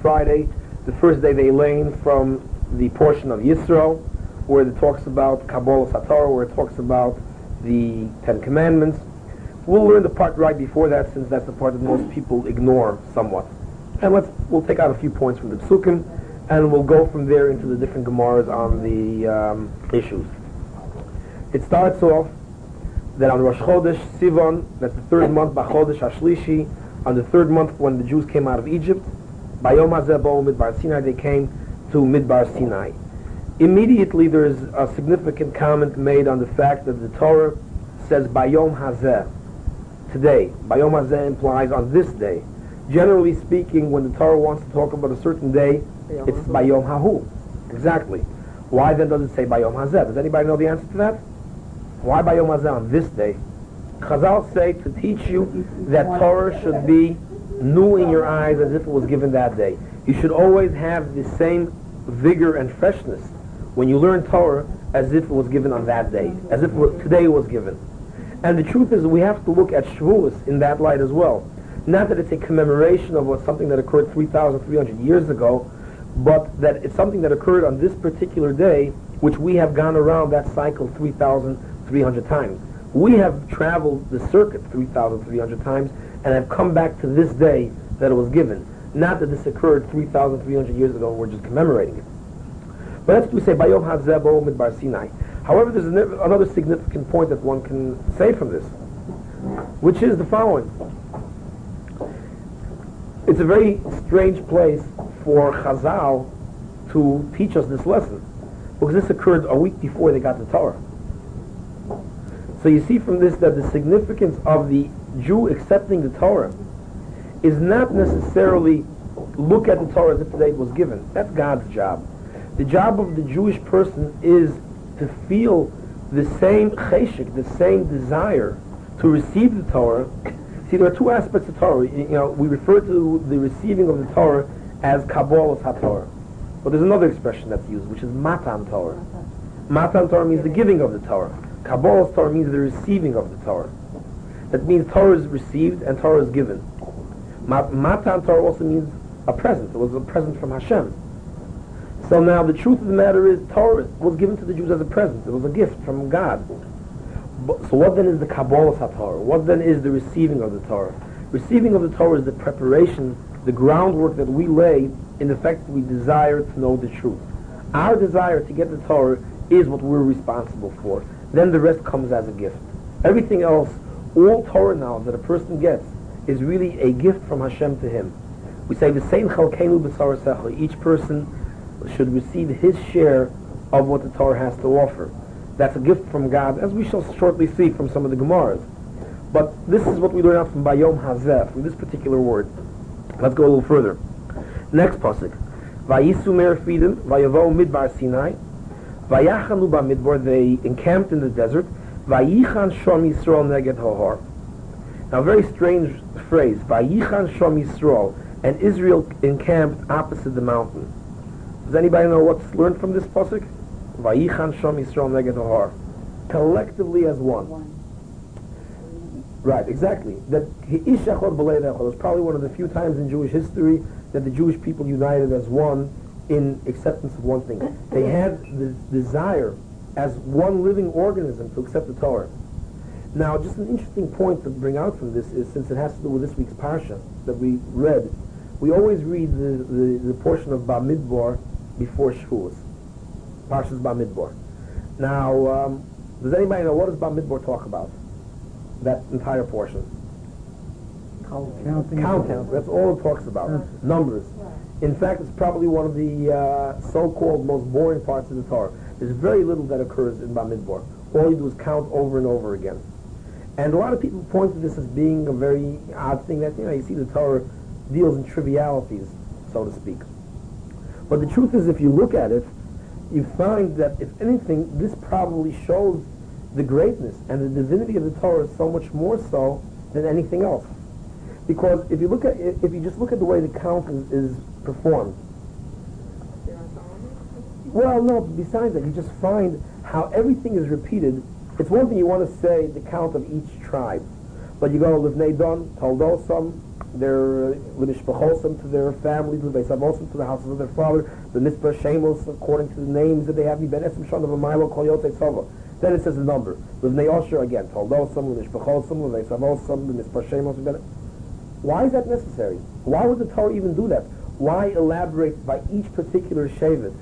Friday, the first day they lane from the portion of Yisro, where it talks about Kabbalas Torah, where it talks about the Ten Commandments. We'll learn the part right before that, since that's the part that most people ignore somewhat. And let's we'll take out a few points from the Psukim, and we'll go from there into the different Gemaras on the um, issues. It starts off that on Rosh Chodesh Sivan, that's the third month, Bachodesh Ashlishi, on the third month when the Jews came out of Egypt, Bayom Midbar Sinai, they came to Midbar Sinai. Immediately there is a significant comment made on the fact that the Torah says Bayom Hazeh, today. Bayom Hazeh implies on this day. Generally speaking, when the Torah wants to talk about a certain day, it's Bayom Hahu. Exactly. Why then does it say Bayom Hazeh? Does anybody know the answer to that? Why Bayom Hazeh on this day? Chazal say to teach you that Torah should be new in your eyes as if it was given that day. You should always have the same vigor and freshness when you learn Torah as if it was given on that day, as if today was given. And the truth is we have to look at Shavuos in that light as well. Not that it's a commemoration of what, something that occurred 3,300 years ago, but that it's something that occurred on this particular day, which we have gone around that cycle 3,300 times. We have traveled the circuit 3,300 times and have come back to this day that it was given. Not that this occurred 3,300 years ago and we're just commemorating it. But that's what we say, Bayom Hazebo Midbar Sinai. However, there's another significant point that one can say from this, which is the following. It's a very strange place for Chazal to teach us this lesson, because this occurred a week before they got the Torah. So you see from this that the significance of the Jew accepting the Torah is not necessarily look at the Torah as if today it was given. That's God's job. The job of the Jewish person is to feel the same cheshik, the same desire to receive the Torah. See, there are two aspects of Torah. You know, we refer to the receiving of the Torah as Kabbalah HaTorah. But there's another expression that's used, which is Matan Torah. Matan Torah means the giving of the Torah. Kabbalah Torah means the receiving of the Torah. That means Torah is received and Torah is given. Matan Torah also means a present. It was a present from Hashem. So now the truth of the matter is Torah was given to the Jews as a present. It was a gift from God. So what then is the Kabbalah of Torah? What then is the receiving of the Torah? Receiving of the Torah is the preparation, the groundwork that we lay in the fact that we desire to know the truth. Our desire to get the Torah is what we're responsible for. Then the rest comes as a gift. Everything else, all Torah knowledge that a person gets, is really a gift from Hashem to him. We say the same chalkenu b'sarasecha. Each person should receive his share of what the Torah has to offer. That's a gift from God, as we shall shortly see from some of the Gemaras. But this is what we learn out from Bayom Hazeh, from this particular word. Let's go a little further. Next pasuk. Vayisu merfidim, vayavo midbar Sinai, vayachanu midbar, they encamped in the desert, vayichan shom Yisrael neged hohar. Now, a very strange phrase, vayichan shom Yisrael, and Israel encamped opposite the mountain. Does anybody know what's learned from this pasuk? Vayichan Shom Yisrael Neged Har. Collectively as one. one. Right, exactly. That was probably one of the few times in Jewish history that the Jewish people united as one in acceptance of one thing. They had the desire as one living organism to accept the Torah. Now, just an interesting point to bring out from this is, since it has to do with this week's parsha that we read, we always read the, the, the portion of Bamidbar before Shavuos. Parshas Bamidbar. Now, um, does anybody know what does Bamidbar talk about? That entire portion. Counting. Counting. That's all it talks about. Yeah. Numbers. In fact, it's probably one of the uh, so-called most boring parts of the Torah. There's very little that occurs in Bamidbar. All you do is count over and over again. And a lot of people point to this as being a very odd thing that, you know, you see the Torah deals in trivialities, so to speak. But the truth is, if you look at it, you find that, if anything, this probably shows the greatness and the divinity of the Torah so much more so than anything else. Because if you look at, if you just look at the way the count is, is performed, well, no. Besides that, you just find how everything is repeated. It's one thing you want to say the count of each tribe, but you go Livnei Don, Toldosam, their uh, limishpachosim to their families, lebeisavosim to the houses of their father, the mispah shemos according to the names that they have. Ben esim shon of a milo kol yotzei tzava. Then it says the number. Livnei osher again. Toldosam, limishpachosim, lebeisavosim, the mispah shemos. Why is that necessary? Why would the Torah even do that? Why elaborate by each particular shevet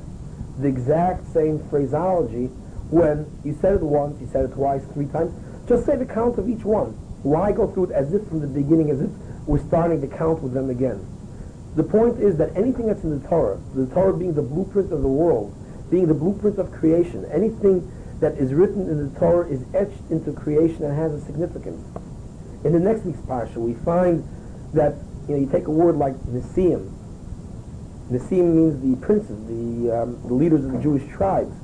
the exact same phraseology when you said it once, you said it twice, three times? Just say the count of each one. Why go through it as if from the beginning, as if we're starting to count with them again? The point is that anything that's in the Torah, the Torah being the blueprint of the world, being the blueprint of creation, anything that is written in the Torah is etched into creation and has a significance. In the next week's parsha, we find that you know you take a word like Nisim. Nisim means the princes, the, um, the leaders of the Jewish tribes.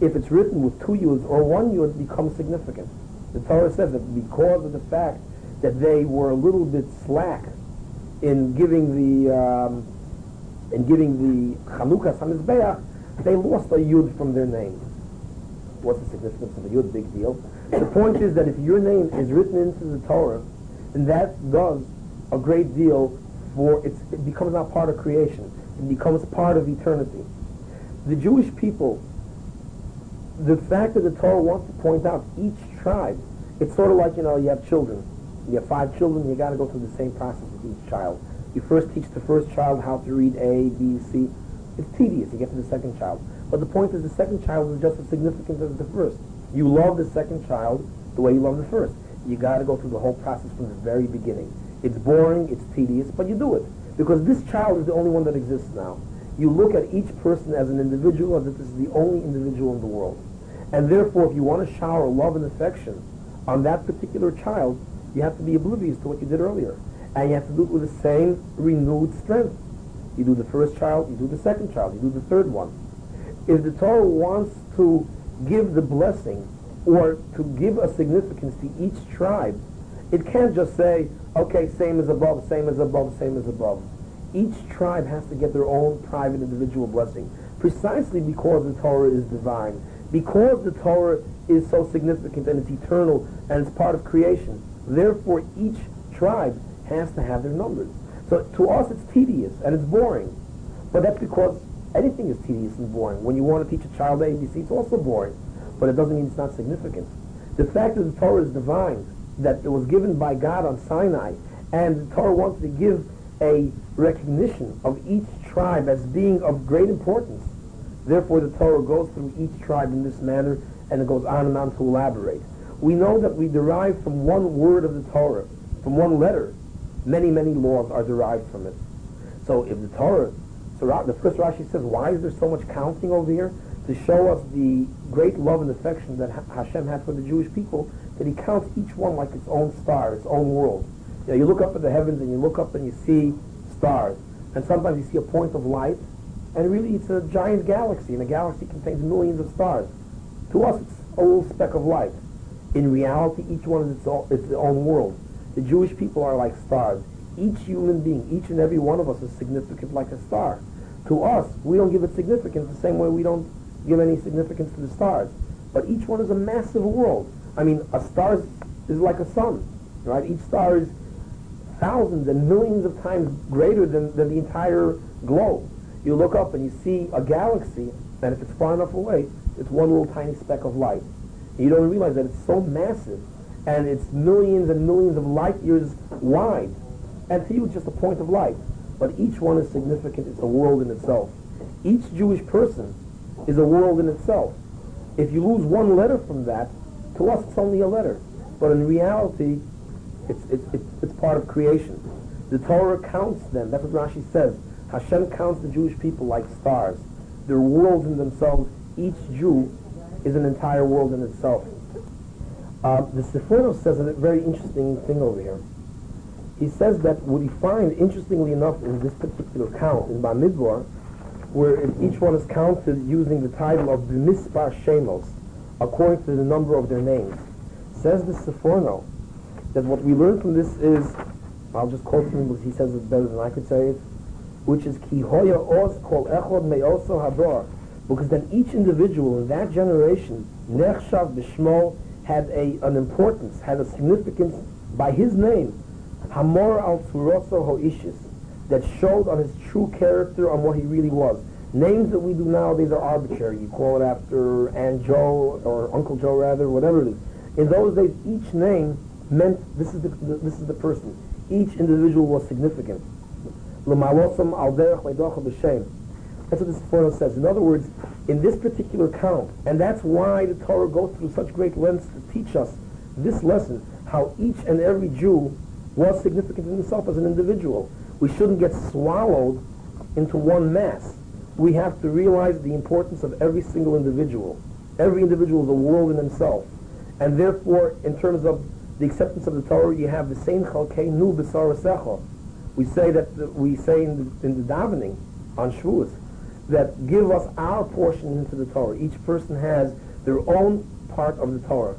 If it's written with two yuds or one yud, it becomes significant. The Torah says that because of the fact that they were a little bit slack in giving the um, in giving the Chanukas Hamizbeach, they lost a yud from their name. What's the significance of a yud? Big deal. The point is that if your name is written into the Torah, then that does a great deal for it becomes not part of creation. It becomes part of eternity. The Jewish people, the fact that the Torah wants to point out each tribe, it's sort of like, you know, you have children. You have five children, you got to go through the same process with each child. You first teach the first child how to read A, B, C. It's tedious. You get to the second child. But the point is the second child is just as significant as the first. You love the second child the way you love the first. You got to go through the whole process from the very beginning. It's boring, it's tedious, but you do it. Because this child is the only one that exists now. You look at each person as an individual, as if this is the only individual in the world. And therefore, if you want to shower love and affection on that particular child, you have to be oblivious to what you did earlier. And you have to do it with the same renewed strength. You do the first child, you do the second child, you do the third one. If the Torah wants to give the blessing or to give a significance to each tribe, it can't just say, okay, same as above, same as above, same as above. Each tribe has to get their own private individual blessing, precisely because the Torah is divine, because the Torah is so significant and it's eternal and it's part of creation. Therefore, each tribe has to have their numbers. So to us, it's tedious and it's boring, but that's because anything is tedious and boring. When you want to teach a child ABC, it's also boring, but it doesn't mean it's not significant. The fact that the Torah is divine, that it was given by God on Sinai, and the Torah wants to give a recognition of each tribe as being of great importance. Therefore, the Torah goes through each tribe in this manner, and it goes on and on to elaborate. We know that we derive from one word of the Torah, from one letter, many, many laws are derived from it. So if the Torah, so the first Rashi says, why is there so much counting over here? To show us the great love and affection that Hashem has for the Jewish people, that he counts each one like its own star, its own world. You, know, you look up at the heavens and you look up and you see stars, and sometimes you see a point of light, and really it's a giant galaxy, and a galaxy contains millions of stars. To us, it's a little speck of light. In reality, each one is its own, its own world. The Jewish people are like stars. Each human being, each and every one of us is significant like a star. To us, we don't give it significance the same way we don't give any significance to the stars. But each one is a massive world. I mean, a star is like a sun, right? Each star is thousands and millions of times greater than, than the entire globe. You look up and you see a galaxy, and if it's far enough away, it's one little tiny speck of light. You don't realize that it's so massive, and it's millions and millions of light years wide. And to you, it's just a point of light. But each one is significant. It's a world in itself. Each Jewish person is a world in itself. If you lose one letter from that, to us, it's only a letter. But in reality, it's, it's, it's, it's part of creation. The Torah counts them. That's what Rashi says. Hashem counts the Jewish people like stars. They're worlds in themselves. Each Jew is an entire world in itself. Uh, the Sforno says a very interesting thing over here. He says that what he finds, interestingly enough, in this particular count, in Bamidbar, where each one is counted using the title of the Mispar Shemos, according to the number of their names. Says the Sforno that what we learn from this is, I'll just quote him because he says it better than I could say it, which is Ki hoya os kol echod me'oso hador, because then each individual in that generation, nechshav b'shmo, had a, an importance, had a significance by his name. Hamor al Tzuroso Hoishis, that showed on his true character on what he really was. Names that we do nowadays are arbitrary. You call it after Aunt Joe or Uncle Joe, rather, whatever it is. In those days, each name meant this is the, this is the person. Each individual was significant. That's what the Sforno says. In other words, in this particular count, and that's why the Torah goes through such great lengths to teach us this lesson, how each and every Jew was significant in himself as an individual. We shouldn't get swallowed into one mass. We have to realize the importance of every single individual. Every individual is a world in himself. And therefore, in terms of the acceptance of the Torah, you have the same chalkei nu b'sarasecha. We say that we say in the, in the davening on Shavuos that give us our portion into the Torah. Each person has their own part of the Torah,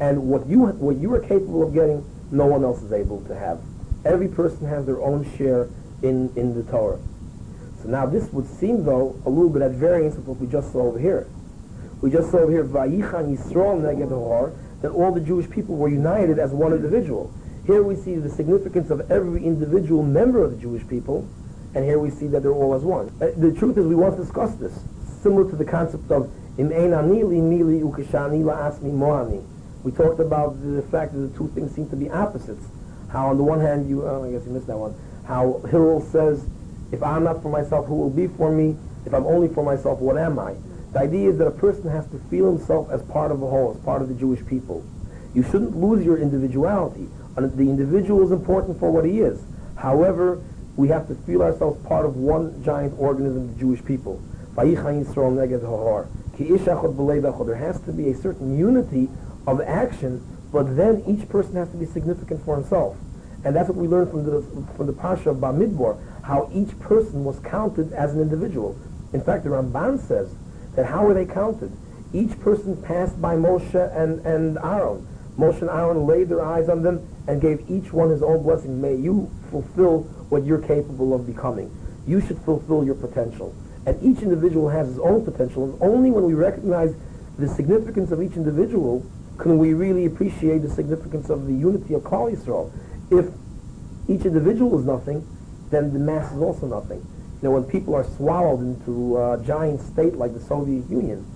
and what you what you are capable of getting, no one else is able to have. Every person has their own share in in the Torah. So now this would seem though a little bit at variance with what we just saw over here. We just saw over here Vayichan Yisrael neged that all the Jewish people were united as one individual. Here we see the significance of every individual member of the Jewish people, and here we see that they're all as one. Uh, the truth is we once discussed this, similar to the concept of im anili mili ukashani la asmi moani. We talked about the fact that the two things seem to be opposites. How on the one hand, you, oh, I guess you missed that one, how Hillel says, if I'm not for myself, who will be for me? If I'm only for myself, what am I? The idea is that a person has to feel himself as part of a whole, as part of the Jewish people. You shouldn't lose your individuality. Uh, the individual is important for what he is. However, we have to feel ourselves part of one giant organism, the Jewish people. There has to be a certain unity of action, but then each person has to be significant for himself. And that's what we learned from the, from the Parsha of Bamidbar, how each person was counted as an individual. In fact, the Ramban says that how were they counted? Each person passed by Moshe and, and Aaron. Moshe and Aaron laid their eyes on them and gave each one his own blessing. May you fulfill what you're capable of becoming. You should fulfill your potential. And each individual has his own potential, and only when we recognize the significance of each individual can we really appreciate the significance of the unity of Klal Yisrael. If each individual is nothing, then the mass is also nothing. You know, when people are swallowed into a giant state like the Soviet Union,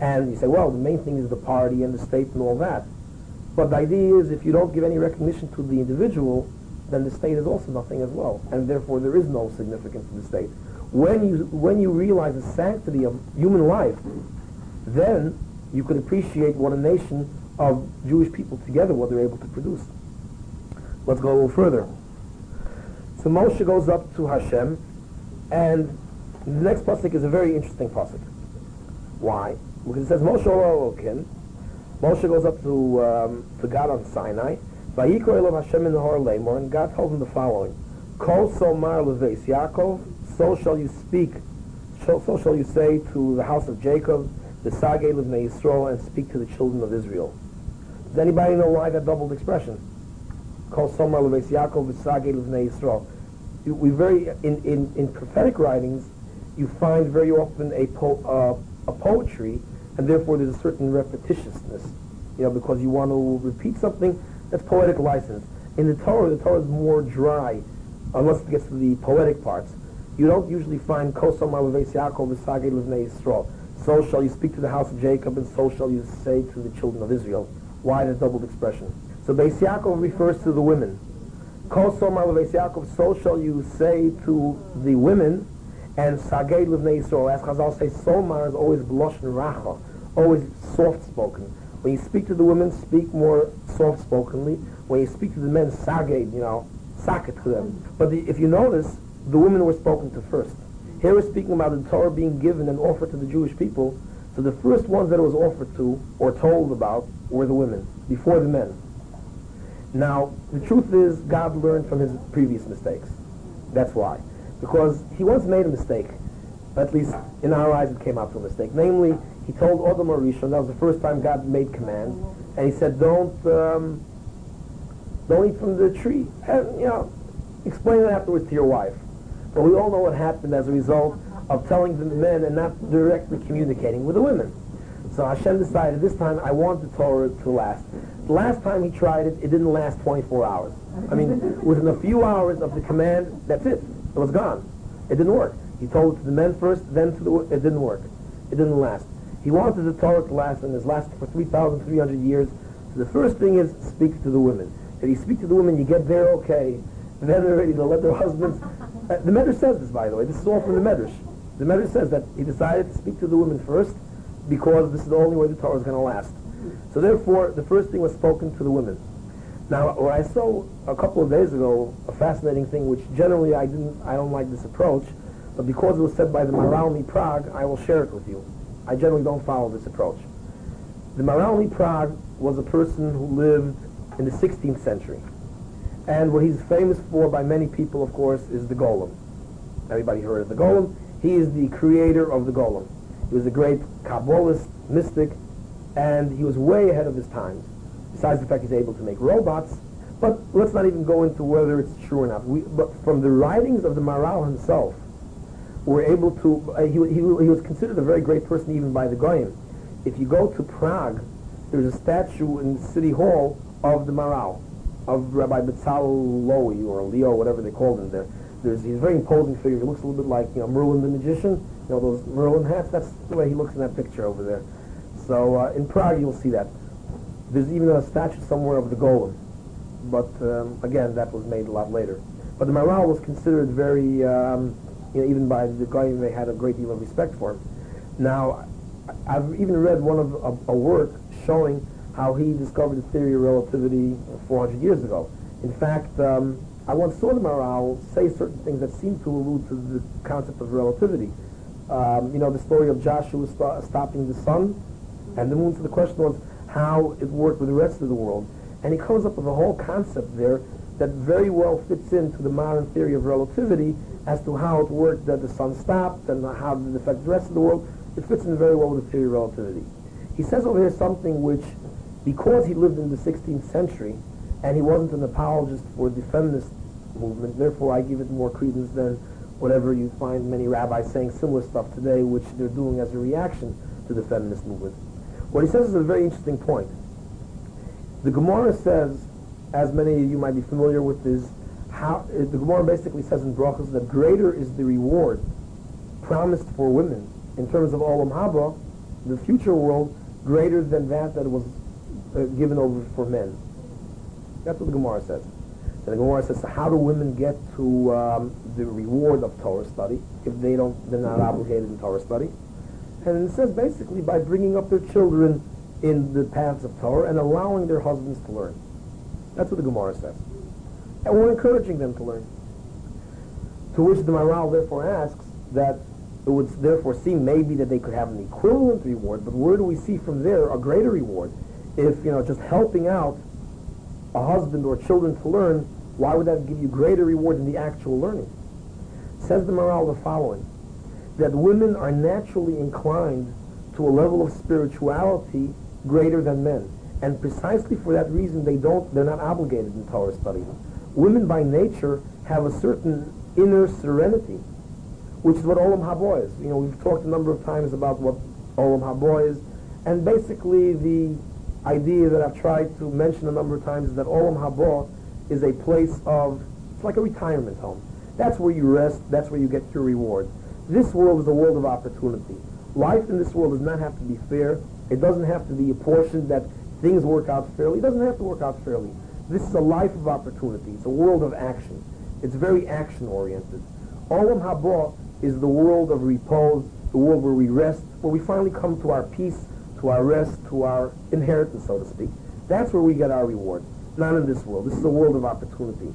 and you say, well, the main thing is the party and the state and all that. But the idea is if you don't give any recognition to the individual, then the state is also nothing as well, and therefore there is no significance to the state. When you, when you realize the sanctity of human life, then you can appreciate what a nation of Jewish people together, what they're able to produce. Let's go a little further. So Moshe goes up to Hashem, and the next pasuk is a very interesting pasuk. Why? Because it says Moshe Elokim. Moshe goes up to um, to God on Sinai, Vayikro Elav Hashem in the Hor Lamor, and God tells him the following: Kol Somar Leves Yaakov, so shall you speak, so, so shall you say to the house of Jacob, the Sagei Levnei Yisrael, and speak to the children of Israel. Does anybody know why that doubled expression? We very in, in, in prophetic writings, you find very often a po, uh, a poetry, and therefore there's a certain repetitiousness, you know, because you want to repeat something that's poetic license. In the Torah, the Torah is more dry, unless it gets to the poetic parts. You don't usually find Kosam Alaves Yaakov V'Sagei Livnei Yisrael. So shall you speak to the house of Jacob, and so shall you say to the children of Israel. Why the doubled expression? So Beis Yaakov refers to the women. So shall you say to the women, and Sagei Livnei Yisrael. As Chazal say, Somar is always b'lashon rakah, always soft-spoken. When you speak to the women, speak more soft-spokenly. When you speak to the men, saged, you know, it to them. But the, if you notice, the women were spoken to first. Here we're speaking about the Torah being given and offered to the Jewish people. So the first ones that it was offered to or told about were the women, before the men. Now, the truth is, God learned from his previous mistakes. That's why. Because he once made a mistake. At least in our eyes it came out to a mistake. Namely, he told Adam HaRishon, that was the first time God made commands, and he said, don't, um, don't eat from the tree. And, you know, explain it afterwards to your wife. But we all know what happened as a result of telling the men and not directly communicating with the women. So Hashem decided this time I want the Torah to last. Last time he tried it, it didn't last 24 hours. I mean, within a few hours of the command, that's it. It was gone. It didn't work. He told it to the men first, then to the it didn't work. It didn't last. He wanted the Torah to last, and it's lasted for 3,300 years. So the first thing is speak to the women. If you speak to the women, you get there okay. Then they're ready to let their husbands. Uh, the Medrash says this, by the way. This is all from the Medrash. The Medrash says that he decided to speak to the women first because this is the only way the Torah is going to last. So therefore, the first thing was spoken to the women. Now, what I saw a couple of days ago, a fascinating thing, which generally I didn't, I don't like this approach, but because it was said by the Maharal Prague, I will share it with you. I generally don't follow this approach. The Maharal Prague was a person who lived in the 16th century. And what he's famous for by many people, of course, is the Golem. Everybody heard of the Golem? He is the creator of the Golem. He was a great Kabbalist, mystic, and he was way ahead of his times. Besides the fact he's able to make robots, but let's not even go into whether it's true or not. We, but from the writings of the Maharal himself, we're able to, uh, he, he, he was considered a very great person even by the Goyim. If you go to Prague, there's a statue in the city hall of the Maharal, of Rabbi Betzalel Lowy, or Leo, whatever they called him there. There's, he's a very imposing figure. He looks a little bit like you know, Merlin the magician. You know those Merlin hats? That's the way he looks in that picture over there. So uh, in Prague you'll see that. There's even a statue somewhere of the Golem. But um, again, that was made a lot later. But the Maharal was considered very, um, you know, even by the guy they had a great deal of respect for him. Now, I've even read one of a, a work showing how he discovered the theory of relativity 400 years ago. In fact, um, I once saw the Maharal say certain things that seemed to allude to the concept of relativity. Um, you know, the story of Joshua st- stopping the sun and the moon. So the question was how it worked with the rest of the world. And he comes up with a whole concept there that very well fits into the modern theory of relativity as to how it worked that the sun stopped and how it affect the rest of the world. It fits in very well with the theory of relativity. He says over here something which, because he lived in the 16th century, and he wasn't an apologist for the feminist movement, therefore I give it more credence than whatever you find many rabbis saying similar stuff today, which they're doing as a reaction to the feminist movement. What he says is a very interesting point. The Gemara says, as many of you might be familiar with, is how the Gemara basically says in Brachos that greater is the reward promised for women in terms of Olam Haba, the future world, greater than that that was uh, given over for men. That's what the Gemara says. And the Gemara says, so how do women get to um, the reward of Torah study if they don't, they're not obligated in Torah study? And it says basically by bringing up their children in the paths of Torah and allowing their husbands to learn. That's what the Gemara says. And we're encouraging them to learn. To which the Maharal therefore asks that it would therefore seem maybe that they could have an equivalent reward, but where do we see from there a greater reward? If, you know, just helping out a husband or children to learn, why would that give you greater reward than the actual learning? Says the Maharal the following, that women are naturally inclined to a level of spirituality greater than men. And precisely for that reason, they don't, they're not obligated in Torah study. Women by nature have a certain inner serenity, which is what Olam Haba is. You know, we've talked a number of times about what Olam Haba is, and basically the idea that I've tried to mention a number of times is that Olam Haba is a place of, it's like a retirement home. That's where you rest, that's where you get your reward. This world is a world of opportunity. Life in this world does not have to be fair. It doesn't have to be apportioned that things work out fairly. It doesn't have to work out fairly. This is a life of opportunity. It's a world of action. It's very action-oriented. Olam Haba is the world of repose, the world where we rest, where we finally come to our peace, to our rest, to our inheritance, so to speak. That's where we get our reward, not in this world. This is a world of opportunity.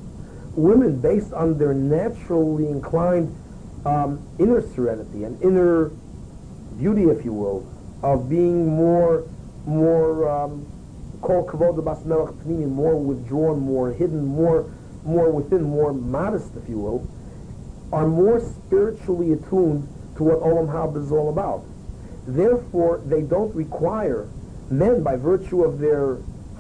Women, based on their naturally inclined um, inner serenity and inner beauty, if you will, of being more, more, um, called kavod bas melech pnimi, more withdrawn, more hidden, more, more within, more modest, if you will, are more spiritually attuned to what Olam Haba is all about. Therefore, they don't require men, by virtue of their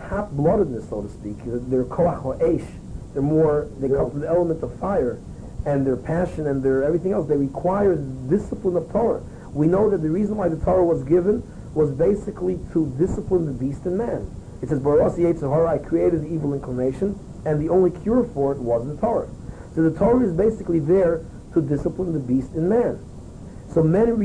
hot-bloodedness, so to speak, their koach ha'esh, they're more, they come from the element of fire, and their passion and their everything else, they require discipline of Torah. We know that the reason why the Torah was given was basically to discipline the beast and man. It says, Barosi Yetzirah, I created the evil inclination, and the only cure for it was the Torah. So the Torah is basically there to discipline the beast in man. So men,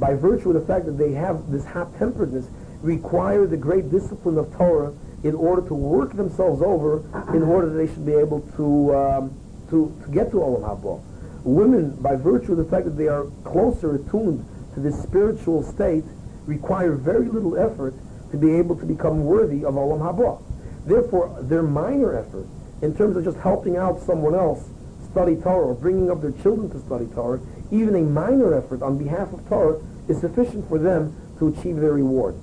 by virtue of the fact that they have this hot-temperedness, require the great discipline of Torah in order to work themselves over, in order that they should be able to um, to, to get to Olam Haba. Women, by virtue of the fact that they are closer attuned to this spiritual state, require very little effort to be able to become worthy of Olam Haba. Therefore, their minor effort, in terms of just helping out someone else study Torah or bringing up their children to study Torah, even a minor effort on behalf of Torah is sufficient for them to achieve their reward.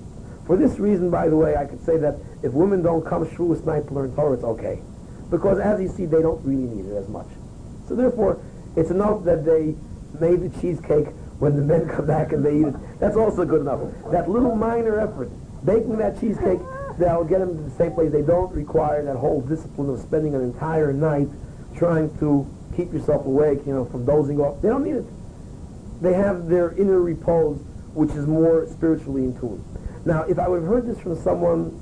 For this reason, by the way, I could say that if women don't come Shavuos night to learn Torah, it's okay. Because as you see, they don't really need it as much. So therefore, it's enough that they made the cheesecake when the men come back and they eat it. That's also good enough. That little minor effort, baking that cheesecake, that'll get them to the same place. They don't require that whole discipline of spending an entire night trying to keep yourself awake, you know, from dozing off. They don't need it. They have their inner repose, which is more spiritually in tune. Now, if I would have heard this from someone,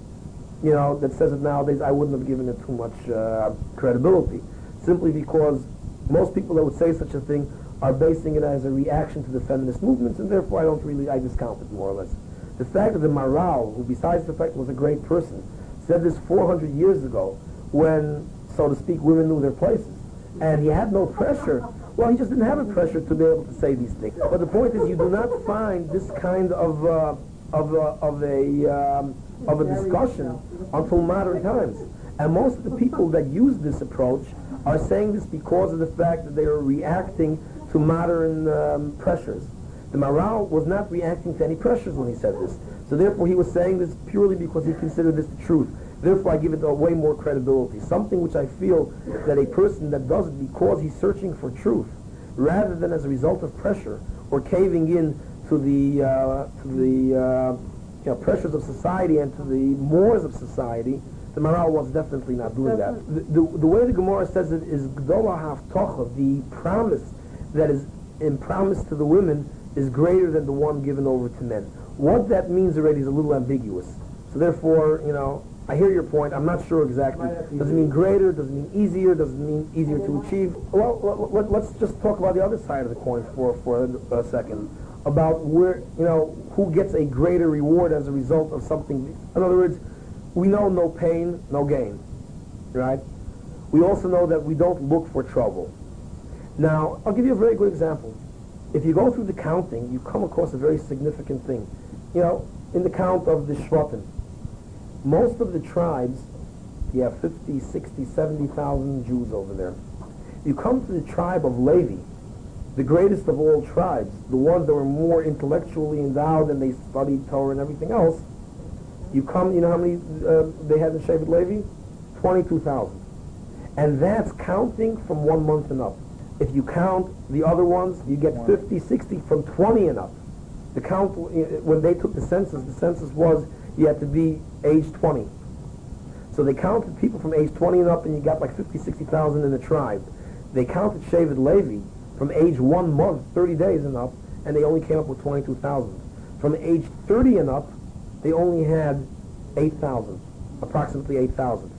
you know, that says it nowadays, I wouldn't have given it too much uh, credibility, simply because most people that would say such a thing are basing it as a reaction to the feminist movements, and therefore I don't really, I discount it more or less. The fact that the Maharal, who besides the fact was a great person, said this 400 years ago when, so to speak, women knew their places, and he had no pressure well, he just didn't have a pressure to be able to say these things. But the point is, you do not find this kind of uh, of, uh, of a um, of a discussion until modern times. And most of the people that use this approach are saying this because of the fact that they are reacting to modern um, pressures. The Maharal was not reacting to any pressures when he said this. So therefore he was saying this purely because he considered this the truth. Therefore I give it a way more credibility. Something which I feel that a person that does it because he's searching for truth, rather than as a result of pressure or caving in to the, uh, to the uh, you know, pressures of society and to the mores of society, the Maharal was definitely not doing that. The, the, the way the Gemara says it is Gdola Haftocha, the promise that is in promise to the women is greater than the one given over to men. What that means already is a little ambiguous. So therefore, you know, I hear your point. I'm not sure exactly. Does it mean greater? Does it mean easier? Does it mean easier to achieve? Well, let, us just talk about the other side of the coin for, for a second about where, you know, who gets a greater reward as a result of something. In other words, we know no pain, no gain, right? We also know that we don't look for trouble. Now, I'll give you a very good example. If you go through the counting, you come across a very significant thing. You know, in the count of the Shvatim, most of the tribes, you have 50, 60, 70,000 Jews over there. You come to the tribe of Levi, the greatest of all tribes, the ones that were more intellectually endowed and they studied Torah and everything else, you come, you know how many uh, they had in Shevet Levi? 22,000. And that's counting from one month and up. If you count the other ones, you get 50, 60 from 20 and up. The count, uh, when they took the census, the census was you had to be age 20. So they counted people from age 20 and up and you got like 50, 60,000 in the tribe. They counted Shevet Levi from age one month, 30 days and up, and they only came up with 22,000. From age 30 and up, they only had 8,000, approximately 8,000.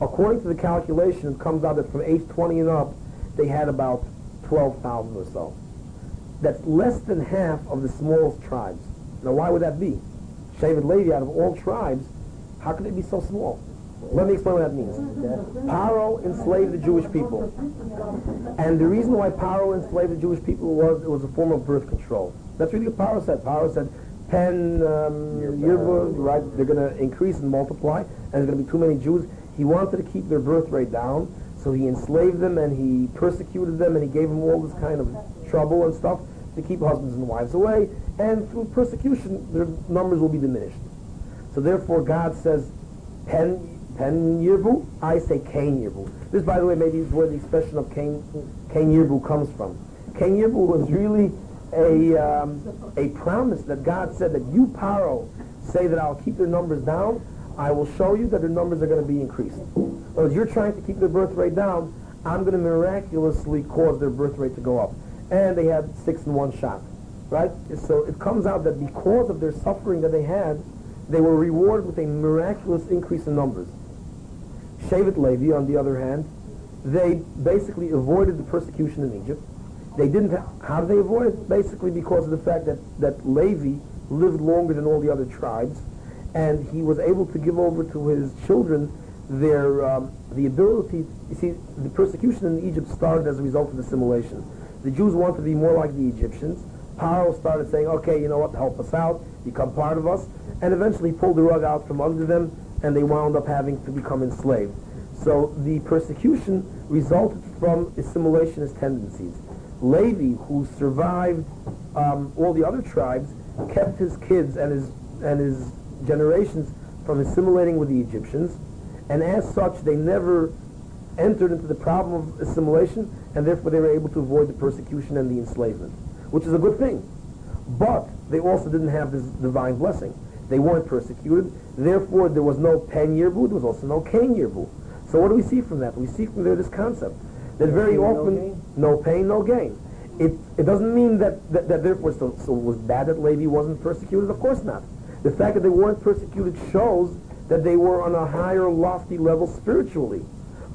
According to the calculation, it comes out that from age 20 and up, they had about 12,000 or so. That's less than half of the smallest tribes. Now, why would that be? Shevet Levi, out of all tribes, how could it be so small? Let me explain what that means. Paro enslaved the Jewish people. And the reason why Paro enslaved the Jewish people was it was a form of birth control. That's really what Paro said. Paro said, Pen um, Yirba, right, they're going to increase and multiply, and there's going to be too many Jews. He wanted to keep their birth rate down, so he enslaved them and he persecuted them and he gave them all this kind of trouble and stuff to keep husbands and wives away. And through persecution, their numbers will be diminished. So therefore, God says, Pen Pen Yirbu, I say Kein Yirbu. This, by the way, maybe is where the expression of Kein, Kein Yirbu comes from. Kein Yirbu was really a, um, a promise that God said that you, Paro, say that I'll keep their numbers down, I will show you that their numbers are going to be increased. As you're trying to keep their birth rate down, I'm going to miraculously cause their birth rate to go up. And they had six in one shot, right? So it comes out that because of their suffering that they had, they were rewarded with a miraculous increase in numbers. Shevet Levi, on the other hand, they basically avoided the persecution in Egypt. They didn't. Ha- how did they avoid it? Basically, because of the fact that that Levi lived longer than all the other tribes, and he was able to give over to his children their um, the ability. You see, the persecution in Egypt started as a result of assimilation. The Jews wanted to be more like the Egyptians. Paro started saying, "Okay, you know what? Help us out. Become part of us," and eventually pulled the rug out from under them, and they wound up having to become enslaved. So the persecution resulted from assimilationist tendencies. Levi, who survived um, all the other tribes, kept his kids and his and his generations from assimilating with the Egyptians, and as such, they never entered into the problem of assimilation, and therefore they were able to avoid the persecution and the enslavement, which is a good thing. But they also didn't have this divine blessing. They weren't persecuted, therefore there was no pen yerbu, there was also no Kein yerbu. So what do we see from that? We see from there this concept that very pain, often gain. no pain, no gain. It, it doesn't mean that, that, that therefore so, so it was bad that Levi wasn't persecuted. Of course not. The fact that they weren't persecuted shows that they were on a higher, lofty level spiritually.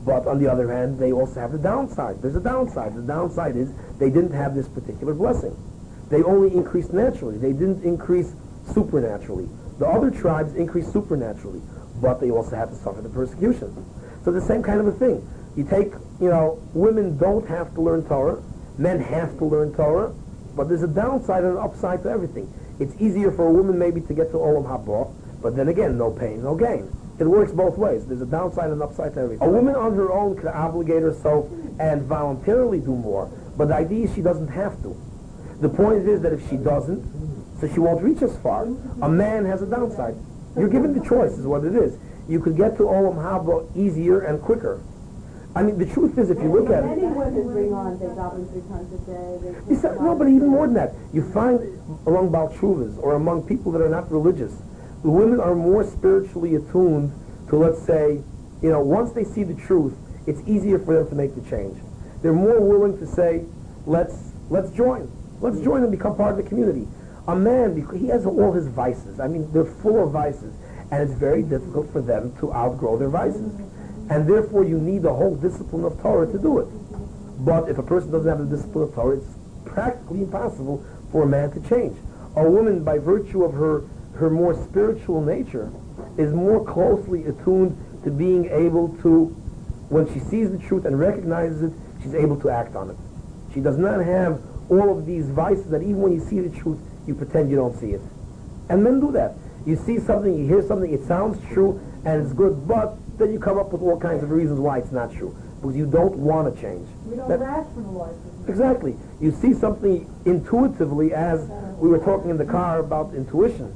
But on the other hand, they also have the downside. There's a downside. The downside is they didn't have this particular blessing. They only increased naturally. They didn't increase supernaturally. The other tribes increased supernaturally, but they also had to suffer the persecution. So the same kind of a thing. You take, you know, women don't have to learn Torah, men have to learn Torah, but there's a downside and an upside to everything. It's easier for a woman maybe to get to Olam Haba, but then again, no pain, no gain. It works both ways. There's a downside and an upside to everything. A woman on her own can obligate herself and voluntarily do more, but the idea is she doesn't have to. The point is that if she doesn't, so she won't reach as far. A man has a downside. You're given the choice, is what it is. You could get to Olam Haba easier and quicker. I mean, the truth is, if you look at it, Many women bring on, they daven three times a day. It's no, but even more than that. You find among Baal Teshuvas or among people that are not religious, the women are more spiritually attuned to, let's say, you know, once they see the truth, it's easier for them to make the change. They're more willing to say, let's, let's join. Let's join and become part of the community. A man, because he has all his vices. I mean, they're full of vices. And it's very difficult for them to outgrow their vices. And therefore, you need the whole discipline of Torah to do it. But if a person doesn't have the discipline of Torah, it's practically impossible for a man to change. A woman, by virtue of her, her more spiritual nature, is more closely attuned to being able to, when she sees the truth and recognizes it, she's able to act on it. She does not have all of these vices that even when you see the truth, you pretend you don't see it. And men do that. You see something, you hear something, it sounds true and it's good, but then you come up with all kinds of reasons why it's not true. Because you don't want to change. We don't That- rationalize it. Exactly. You see something intuitively as we were talking in the car about intuition.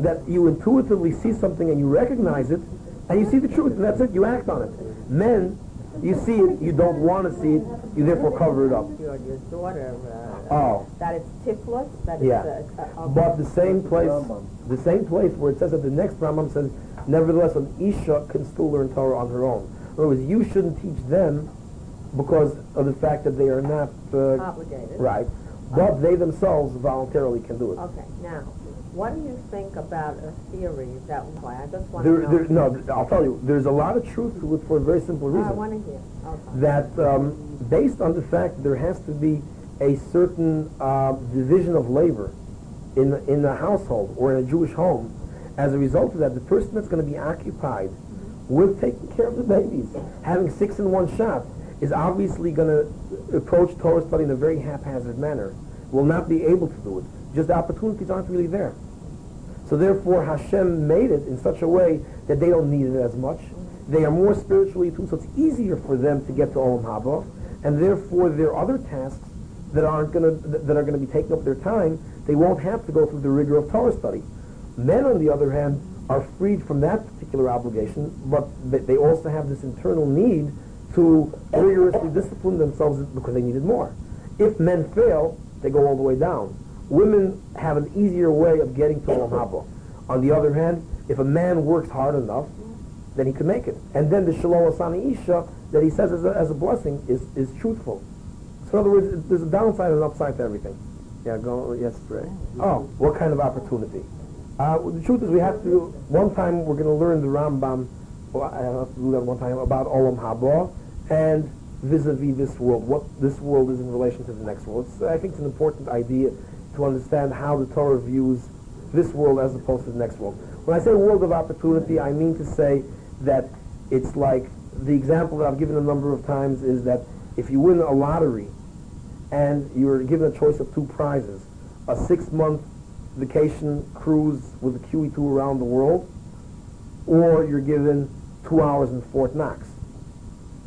That you intuitively see something and you recognize it and you see the truth and that's it, you act on it. Men, you see it, you don't want to see it, you therefore cover it up. Your, your daughter, uh, Oh. that it's tiflus, that Yeah. uh, uh, okay. But the same place, Rambam. the same place where it says that the next Rambam says, nevertheless, an Isha can still learn Torah on her own. In other words, you shouldn't teach them because of the fact that they are not uh, obligated. right, but they themselves voluntarily can do it. Okay, now, what do you think about a theory that, why, I just want There, to there, no, I'll tell you, there's a lot of truth to it for a very simple Oh, I reason. want to hear, okay. that um, based on the fact that there has to be a certain uh, division of labor in the, in the household or in a Jewish home, as a result of that, the person that's going to be occupied with taking care of the babies, having six in one shot, is obviously going to approach Torah study in a very haphazard manner. Will not be able to do it. Just the opportunities aren't really there. So therefore, Hashem made it in such a way that they don't need it as much. They are more spiritually attuned, so it's easier for them to get to Olam Haba, and therefore their other tasks that aren't going to that are going to be taking up their time, they won't have to go through the rigor of Torah study. Men, on the other hand, are freed from that particular obligation, but they also have this internal need to rigorously discipline themselves because they needed more. If men fail, they go all the way down. Women have an easier way of getting to Olam Haba. On the other hand, if a man works hard enough, then he can make it. And then the Shelo Asani Isha that he says as a, as a blessing is, is truthful. So in other words, there's a downside and an upside to everything. Yeah, go, yes, Ray. Oh, what kind of opportunity? Uh, the truth is we have to, one time we're going to learn the Rambam well, I have to do that one time, about Olam Haba, and vis-a-vis this world, what this world is in relation to the next world. It's, I think it's an important idea to understand how the Torah views this world as opposed to the next world. When I say world of opportunity, I mean to say that it's like the example that I've given a number of times is that if you win a lottery and you're given a choice of two prizes, a six-month vacation cruise with a QE2 around the world, or you're given two hours in Fort Knox.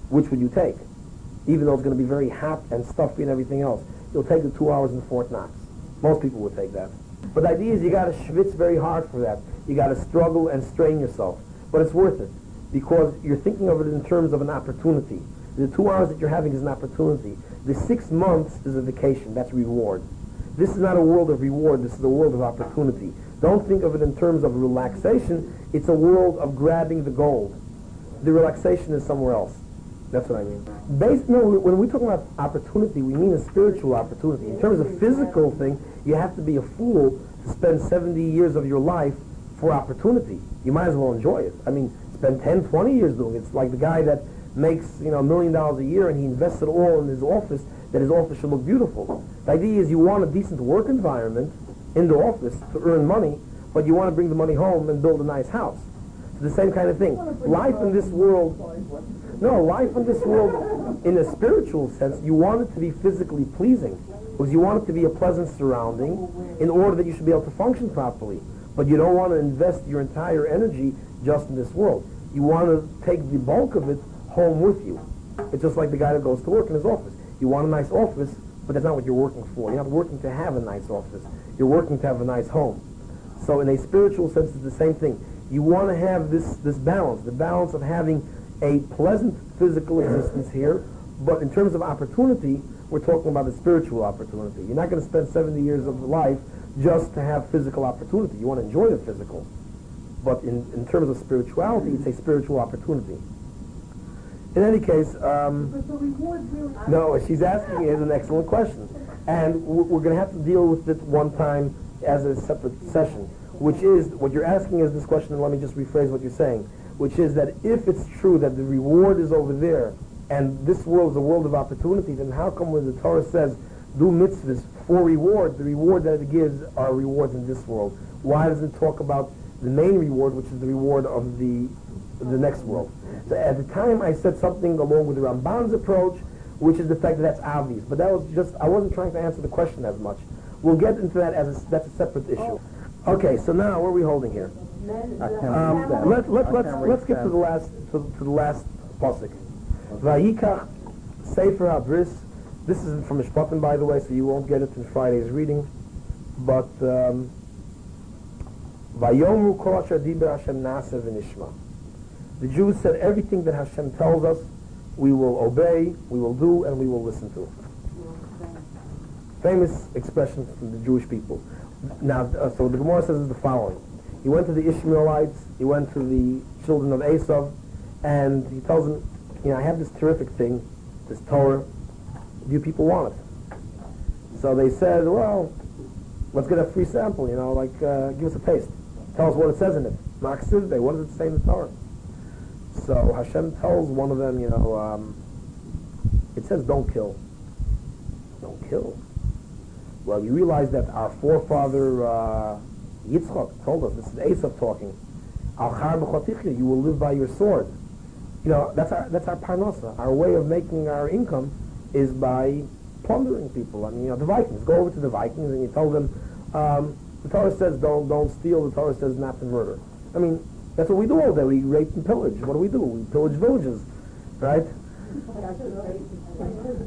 Which would you take? Even though it's going to be very hot and stuffy and everything else, you'll take the two hours in Fort Knox. Most people would take that. But the idea is you got to schwitz very hard for that. You got to struggle and strain yourself. But it's worth it because you're thinking of it in terms of an opportunity. The two hours that you're having is an opportunity. The six months is a vacation. That's reward. This is not a world of reward. This is a world of opportunity. Don't think of it in terms of relaxation. It's a world of grabbing the gold. The relaxation is somewhere else. That's what I mean. Based, no, when we talk about opportunity, we mean a spiritual opportunity. In terms of physical thing, you have to be a fool to spend 70 years of your life for opportunity. You might as well enjoy it. I mean, spend 10, 20 years doing it. It's like the guy that makes, you know, a million dollars a year and he invests it all in his office, that his office should look beautiful. The idea is you want a decent work environment in the office to earn money, but you want to bring the money home and build a nice house. It's the same kind of thing. Life in this world, no, life in this world, in a spiritual sense, you want it to be physically pleasing. Because you want it to be a pleasant surrounding in order that you should be able to function properly. But you don't want to invest your entire energy just in this world. You want to take the bulk of it home with you. It's just like the guy that goes to work in his office. You want a nice office, but that's not what you're working for. You're not working to have a nice office. You're working to have a nice home. So in a spiritual sense, it's the same thing. You want to have this, this balance, the balance of having a pleasant physical existence here, but in terms of opportunity, we're talking about a spiritual opportunity. You're not going to spend 70 years of life just to have physical opportunity. You want to enjoy the physical. But in, in terms of spirituality, it's a spiritual opportunity. In any case, um, no, she's asking is an excellent question. And we're going to have to deal with it one time as a separate session, which is, what you're asking is this question, and let me just rephrase what you're saying, which is that if it's true that the reward is over there, and this world is a world of opportunity, then how come when the Torah says, do mitzvahs for reward, the reward that it gives are rewards in this world? Why does it talk about the main reward, which is the reward of the the next world? So at the time I said something along with the Ramban's approach, which is the fact that that's obvious. But that was just, I wasn't trying to answer the question as much. We'll get into that as a, that's a separate issue. Okay, so now what are we holding here? Um, let, let, let's, let's get to the last, to, to the last pasuk. Vayikach Sefer Abris. This is from Mishpatim, by the way, so you won't get it in Friday's reading. But, um, Vayomru kol asher Hashem nasa v'nishma. The Jews said everything that Hashem tells us, we will obey, we will do, and we will listen to. Famous expression from the Jewish people. Now, uh, so the Gemara says is the following. He went to the Ishmaelites, he went to the children of Esav, and he tells them, you know, I have this terrific thing, this Torah. Do you people want it? So they said, well, let's get a free sample, you know, like, uh, give us a taste. Tell us what it says in it. Maksivde, what does it say in the Torah? So Hashem tells one of them, you know, um, it says don't kill. Don't kill. Well, you realize that our forefather uh, Yitzchak told us, this is Esav talking, you will live by your sword. You know, that's our, that's our parnasa. Our way of making our income is by plundering people. I mean, you know, the Vikings. Go over to the Vikings and you tell them, um, the Torah says don't, don't steal, the Torah says not to murder. I mean, that's what we do all day. We rape and pillage. What do we do? We pillage villages, right?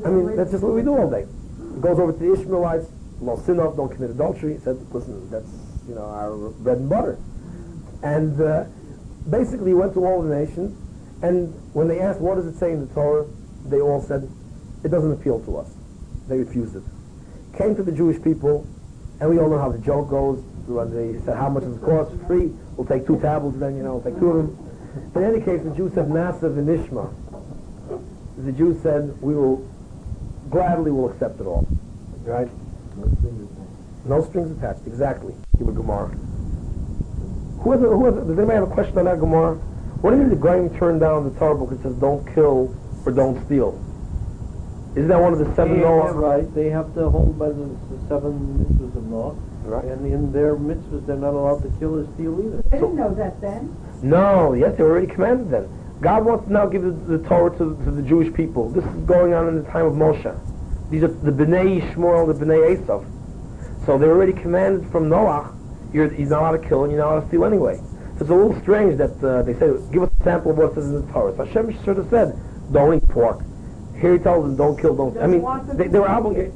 I mean, that's just what we do all day. It goes over to the Ishmaelites, lo sinov, don't commit adultery. He said, listen, that's, you know, our bread and butter. And uh, basically he went to all the nations, and when they asked, what does it say in the Torah, they all said, it doesn't appeal to us. They refused it. Came to the Jewish people, and we all know how the joke goes, they said, how much does it cost? Free. We'll take two tablets, then, you know, we'll take two of them. In any case, the Jews said, Nasa v'nishma. The Jews said, we will, gladly will accept it all. Right? No strings attached, exactly. Give a Gemara. Who has a, who has does anybody have a question on that Gemara? What do you mean the Goyim turned down the Torah book that says don't kill or don't steal? Isn't that one of the seven They Noah? right, they have to hold by the, the seven mitzvahs of Noah. Right. And in their mitzvahs, they're not allowed to kill or steal either. They didn't know that then. No, yes, they were already commanded then. God wants to now give the, the Torah to, to the Jewish people. This is going on in the time of Moshe. These are the Bnei Yishmael, the Bnei Esav. So they're already commanded from Noah, you're, he's not allowed to kill and you're not allowed to steal anyway. So it's a little strange that uh, they say, give us a sample of what it says in the Torah. So Hashem should have said, don't eat pork. Here he tells them, don't kill, don't... I mean, they, they were obligated.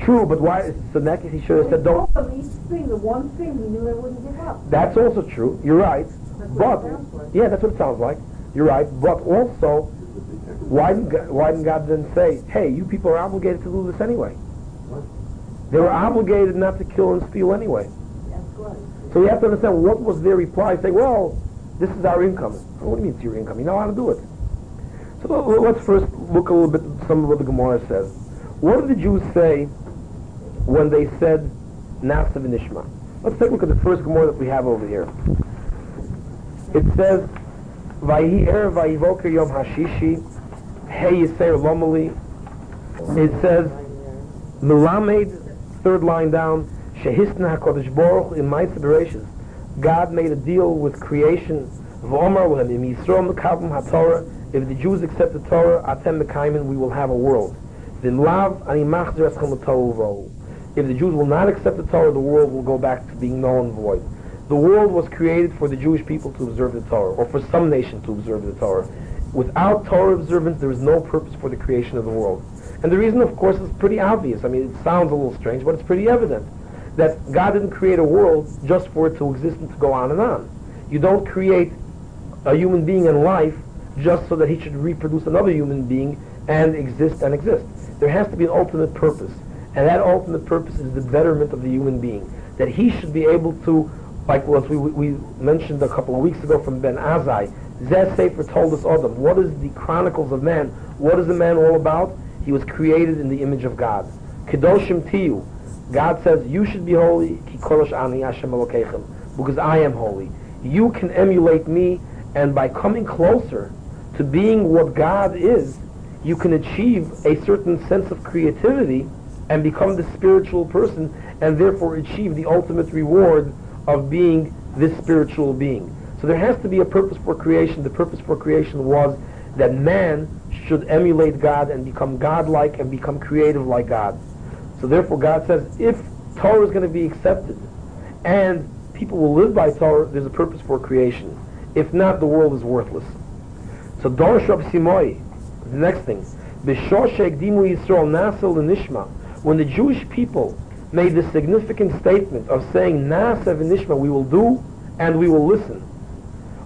True, but why... So in that case, he should have said, don't... Each thing, the one thing he knew they wouldn't give up. That's also true. You're right. That's But like. yeah, that's what it sounds like. You're right. But also, why didn't God, why didn't God then say, "Hey, you people are obligated to do this anyway"? They were obligated not to kill and steal anyway. So you have to understand what was their reply. Say, "Well, this is our income." What do you mean it's your income? You know how to do it. So l- let's first look a little bit at some of what the Gemara says. What did the Jews say when they said Nasa v'nishma? Let's take a look at the first Gemara that we have over here. It says, Vayhi er vayivoker yom hashishi, hey yiser lomali. It says, Melamed, third line down, Shehisna HaKadosh Baruch in Ma'aseh Bereshis. God made a deal with creation. V'omar Yisrael mekavim HaTorah. If the Jews accept the Torah, atem mekaymin, we will have a world. Vimlav ani machzer eschem v'ohu. If the Jews will not accept the Torah, the world will go back to being null and void. The world was created for the Jewish people to observe the Torah, or for some nation to observe the Torah. Without Torah observance, there is no purpose for the creation of the world. And the reason, of course, is pretty obvious. I mean, it sounds a little strange, but it's pretty evident that God didn't create a world just for it to exist and to go on and on. You don't create a human being in life just so that he should reproduce another human being and exist and exist. There has to be an ultimate purpose. And that ultimate purpose is the betterment of the human being. That he should be able to, like what we, we mentioned a couple of weeks ago from Ben Azai, Zeh Sefer Toldos Adam, what is the Chronicles of Man? What is the man all about? He was created in the image of God. Kedoshim Tihyu. God says, you should be holy, because I am holy. You can emulate me, and by coming closer to being what God is, you can achieve a certain sense of creativity and become the spiritual person, and therefore achieve the ultimate reward of being this spiritual being. So there has to be a purpose for creation. The purpose for creation was that man should emulate God and become God-like and become creative like God. So therefore God says, if Torah is going to be accepted and people will live by Torah, there's a purpose for creation. If not, the world is worthless. So Dor Shab Simoi, the next thing, B'shoshek Dimu Yisrael Nasel Nishma, when the Jewish people made the significant statement of saying Nasa v'nishma, we will do and we will listen.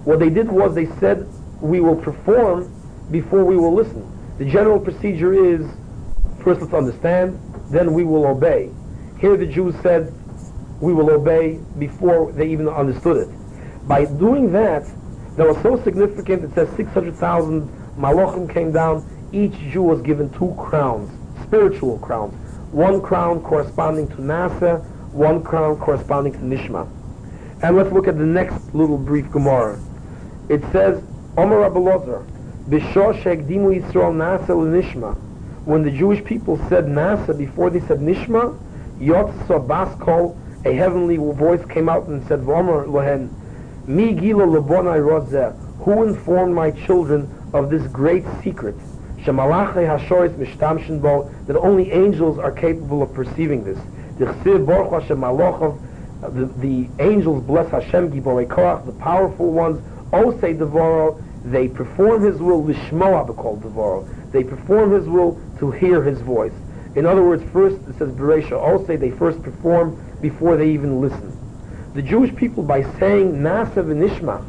What they did was they said, we will perform before we will listen. The general procedure is, first let's understand, then we will obey. Here the Jews said, we will obey before they even understood it. By doing that, that was so significant, it says 600,000 malachim came down, each Jew was given two crowns, spiritual crowns. One crown corresponding to Nasa, one crown corresponding to Nishma. And let's look at the next little brief Gemara. It says, Omer Rabbalozar, B'shoshek dimu Yisrael Nasa Nishma. When the Jewish people said Nasa before they said Nishma, Yotza Baskol, a heavenly voice came out and said, Vomer Lohen, Mi Gila Lebonai Rozeh, who informed my children of this great secret? Shemalachei Hashoris Mishtamshin Bo, that only angels are capable of perceiving this. Dichsiv Baruch Hashem the, angels bless Hashem Giborei Koach, the powerful ones, Osei Devoro, they perform His will, Lishmoa B'kol Devoro. They perform His will to hear His voice. In other words, first it says Beresha Osei, they first perform before they even listen. The Jewish people, by saying Nasa v'Nishma,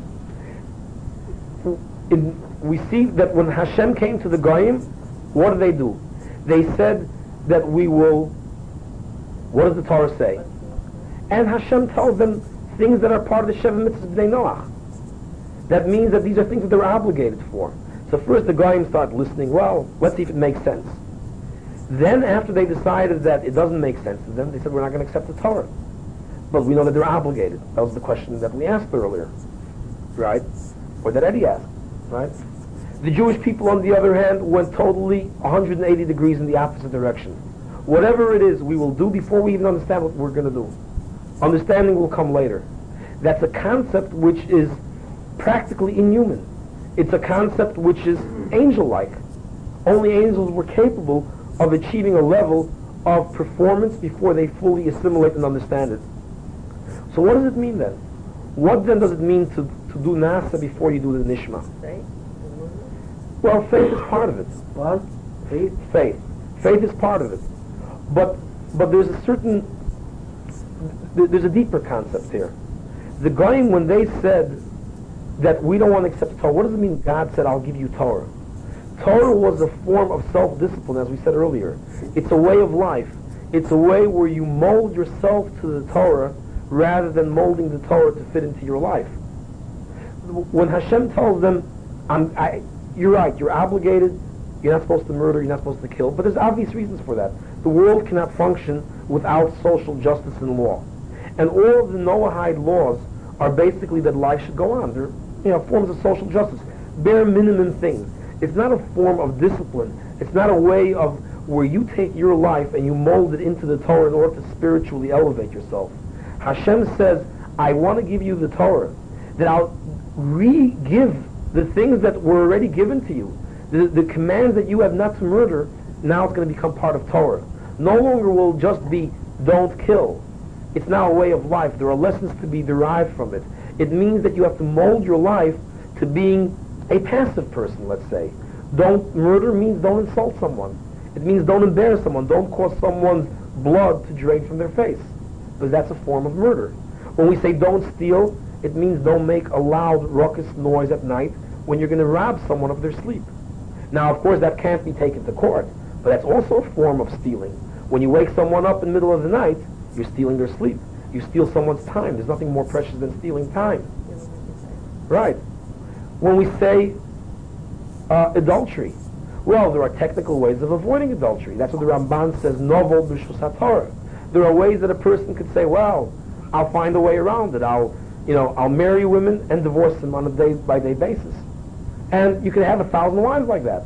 in, we see that when Hashem came to the Goyim, what did they do? They said that we will, what does the Torah say? And Hashem tells them things that are part of the Sheva Mitzvahs B'nai Noach. That means that these are things that they're obligated for. So first the Goyim start listening, well, let's see if it makes sense. Then after they decided that it doesn't make sense to them, they said we're not going to accept the Torah. But we know that they're obligated. That was the question that we asked earlier. Right? or that Eddie asked, right? The Jewish people, on the other hand, went totally 180 degrees in the opposite direction. Whatever it is, we will do before we even understand what we're going to do. Understanding will come later. That's a concept which is practically inhuman. It's a concept which is angel-like. Only angels were capable of achieving a level of performance before they fully assimilate and understand it. So what does it mean then? What then does it mean to, to do nasa before you do the nishma? Faith? Well, faith is part of it. What? Faith? Faith. Faith is part of it. But but there's a certain there's a deeper concept here. The Goyim, when they said that we don't want to accept Torah, what does it mean God said, I'll give you Torah? Torah was a form of self-discipline, as we said earlier. It's a way of life. It's a way where you mold yourself to the Torah rather than molding the Torah to fit into your life. When Hashem tells them, I, you're right, you're obligated, you're not supposed to murder, you're not supposed to kill, but there's obvious reasons for that. The world cannot function without social justice and law. And all of the Noahide laws are basically that life should go on. They're you know, forms of social justice, bare minimum things. It's not a form of discipline. It's not a way of where you take your life and you mold it into the Torah in order to spiritually elevate yourself. Hashem says, I want to give you the Torah, that I'll re-give the things that were already given to you. The, the commands that you have not to murder, now it's going to become part of Torah. No longer will just be don't kill. It's now a way of life. There are lessons to be derived from it. It means that you have to mold your life to being a passive person, let's say. Don't murder means don't insult someone. It means don't embarrass someone. Don't cause someone's blood to drain from their face. Because that's a form of murder. When we say don't steal, it means don't make a loud, ruckus noise at night when you're going to rob someone of their sleep. Now, of course, that can't be taken to court, but that's also a form of stealing. When you wake someone up in the middle of the night, you're stealing their sleep. You steal someone's time. There's nothing more precious than stealing time. Right. When we say uh, adultery, well, there are technical ways of avoiding adultery. That's what the Ramban says, naval birshus haTorah. There are ways that a person could say, well, I'll find a way around it. I'll, you know, I'll marry women and divorce them on a day-by-day basis. And you could have a thousand wives like that.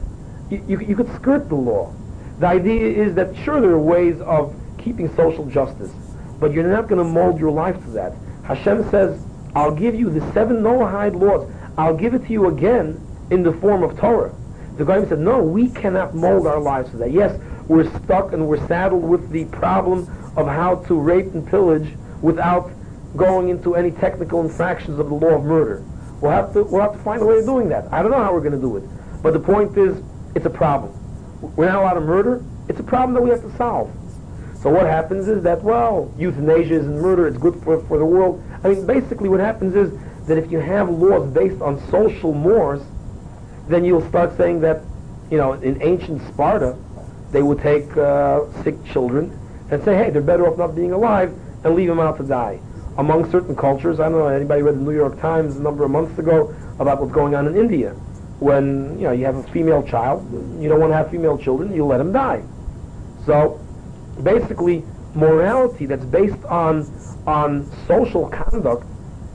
You, you, you could skirt the law. The idea is that, sure, there are ways of keeping social justice, but you're not going to mold your life to that. Hashem says, I'll give you the seven Noahide laws. I'll give it to you again in the form of Torah. The Goyim said, no, we cannot mold our lives to that. Yes, we're stuck and we're saddled with the problem of how to rape and pillage without going into any technical infractions of the law of murder. We'll have to, we'll have to find a way of doing that. I don't know how we're going to do it. But the point is, it's a problem. We're not allowed to murder. It's a problem that we have to solve. So what happens is that, well, euthanasia isn't murder, it's good for, for the world. I mean, basically what happens is that if you have laws based on social mores, then you'll start saying that, you know, in ancient Sparta, they would take uh, sick children and say, hey, they're better off not being alive and leave them out to die. Among certain cultures, I don't know, anybody read the New York Times a number of months ago about what's going on in India. When, you know, you have a female child, you don't want to have female children, you let them die. So, basically, morality that's based on, on social conduct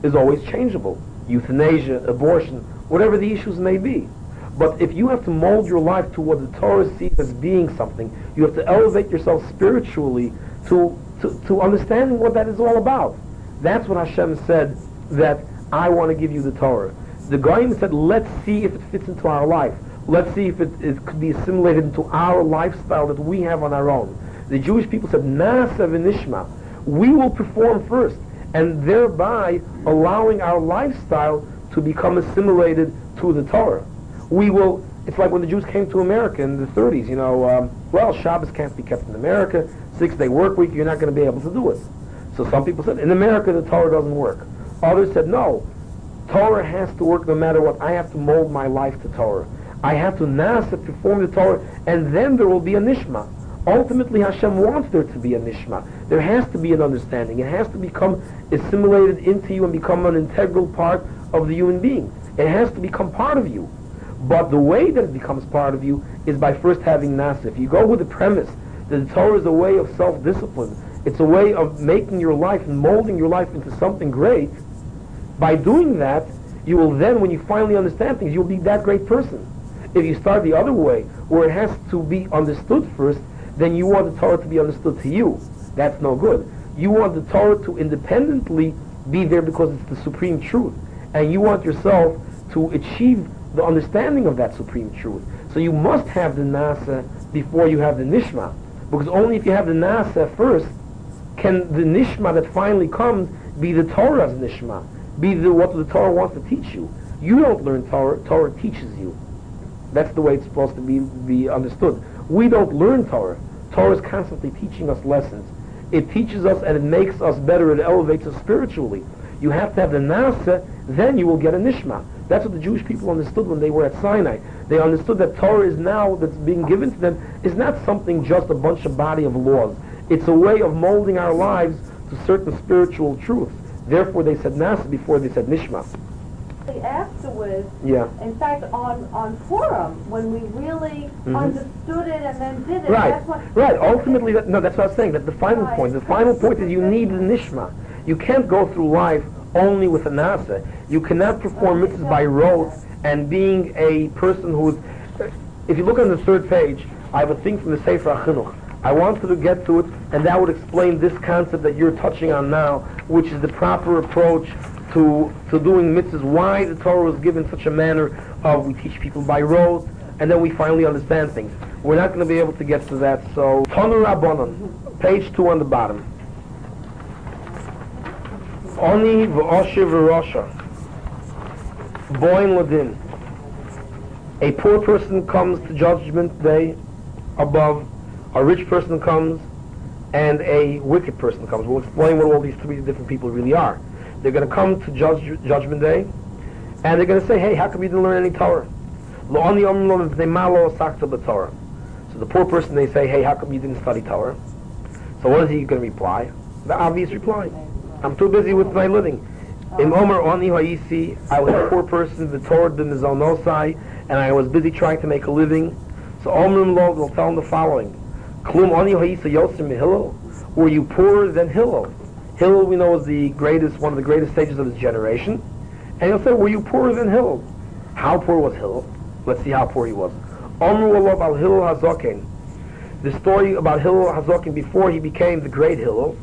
is always changeable. Euthanasia, abortion, whatever the issues may be. But if you have to mold your life to what the Torah sees as being something, you have to elevate yourself spiritually to, to, to understanding what that is all about. That's what Hashem said that I want to give you the Torah. The Goyim said, let's see if it fits into our life. Let's see if it, it could be assimilated into our lifestyle that we have on our own. The Jewish people said, Nasa v'nishma. We will perform first, and thereby allowing our lifestyle to become assimilated to the Torah. We will, it's like when the Jews came to America in the 30s, you know, um, well, Shabbos can't be kept in America, six-day work week, you're not going to be able to do it. So some people said, in America the Torah doesn't work. Others said, no, Torah has to work no matter what. I have to mold my life to Torah. I have to nasa, perform the Torah, and then there will be a nishma. Ultimately, Hashem wants there to be a nishma. There has to be an understanding. It has to become assimilated into you and become an integral part of the human being. It has to become part of you. But the way that it becomes part of you is by first having nasa. If you go with the premise that the Torah is a way of self-discipline, it's a way of making your life and molding your life into something great, by doing that, you will then, when you finally understand things, you'll be that great person. If you start the other way, where it has to be understood first, then you want the Torah to be understood to you. That's no good. You want the Torah to independently be there because it's the supreme truth. And you want yourself to achieve the understanding of that supreme truth. So you must have the Nasa before you have the Nishma. Because only if you have the Nasa first can the Nishma that finally comes be the Torah's Nishma, be the what the Torah wants to teach you. You don't learn Torah, Torah teaches you. That's the way it's supposed to be, be understood. We don't learn Torah. Torah is constantly teaching us lessons. It teaches us and it makes us better. It elevates us spiritually. You have to have the Nasa, then you will get a Nishma. That's what the Jewish people understood when they were at Sinai. They understood that Torah is now, that's being given to them, is not something just a bunch of body of laws. It's a way of molding our lives to certain spiritual truths. Therefore they said Nasa before they said Nishma. Afterwards, Yeah. in fact, on, on Purim, when we really Mhm. understood it and then did it, Right, that's what... right. Ultimately, that, no, that's what I was saying. That the final Right. point, the final point is you need the nishma. You can't go through life only with a nasa. You cannot perform mitzvahs by rote and being a person who's. If you look on the third page, I have a thing from the Sefer HaChinuch. I wanted to get to it, and that would explain this concept that you're touching on now, which is the proper approach to to doing mitzvahs. Why the Torah was given such a manner of we teach people by rote, and then we finally understand things. We're not going to be able to get to that. So, Tanu Rabbanon, page two on the bottom. Oni v'osher v'rosha. Boin ladin. A poor person comes to judgment day above. A rich person comes, and a wicked person comes. We'll explain what all these three different people really are. They're going to come to judge, judgment day, and they're going to say, "Hey, how come you didn't learn any Torah?" So the poor person, they say, "Hey, how come you didn't study Torah?" So what is he going to reply? The obvious reply: "I'm too busy with my living." In Omer Oni Ha'isi, I was a poor person, the Torah the Mizonosai, and I was busy trying to make a living. So Omrim Lo will tell him the following: Klum Oni Ha'isa Yosem Hillel. Were you poorer than Hillel? Hillel, we know, is the greatest, one of the greatest sages of his generation. And he'll say, were you poorer than Hillel? How poor was Hillel? Let's see how poor he was. Omru Olav al Hillel Hazokin. The story about Hillel Hazokin before he became the great Hillel,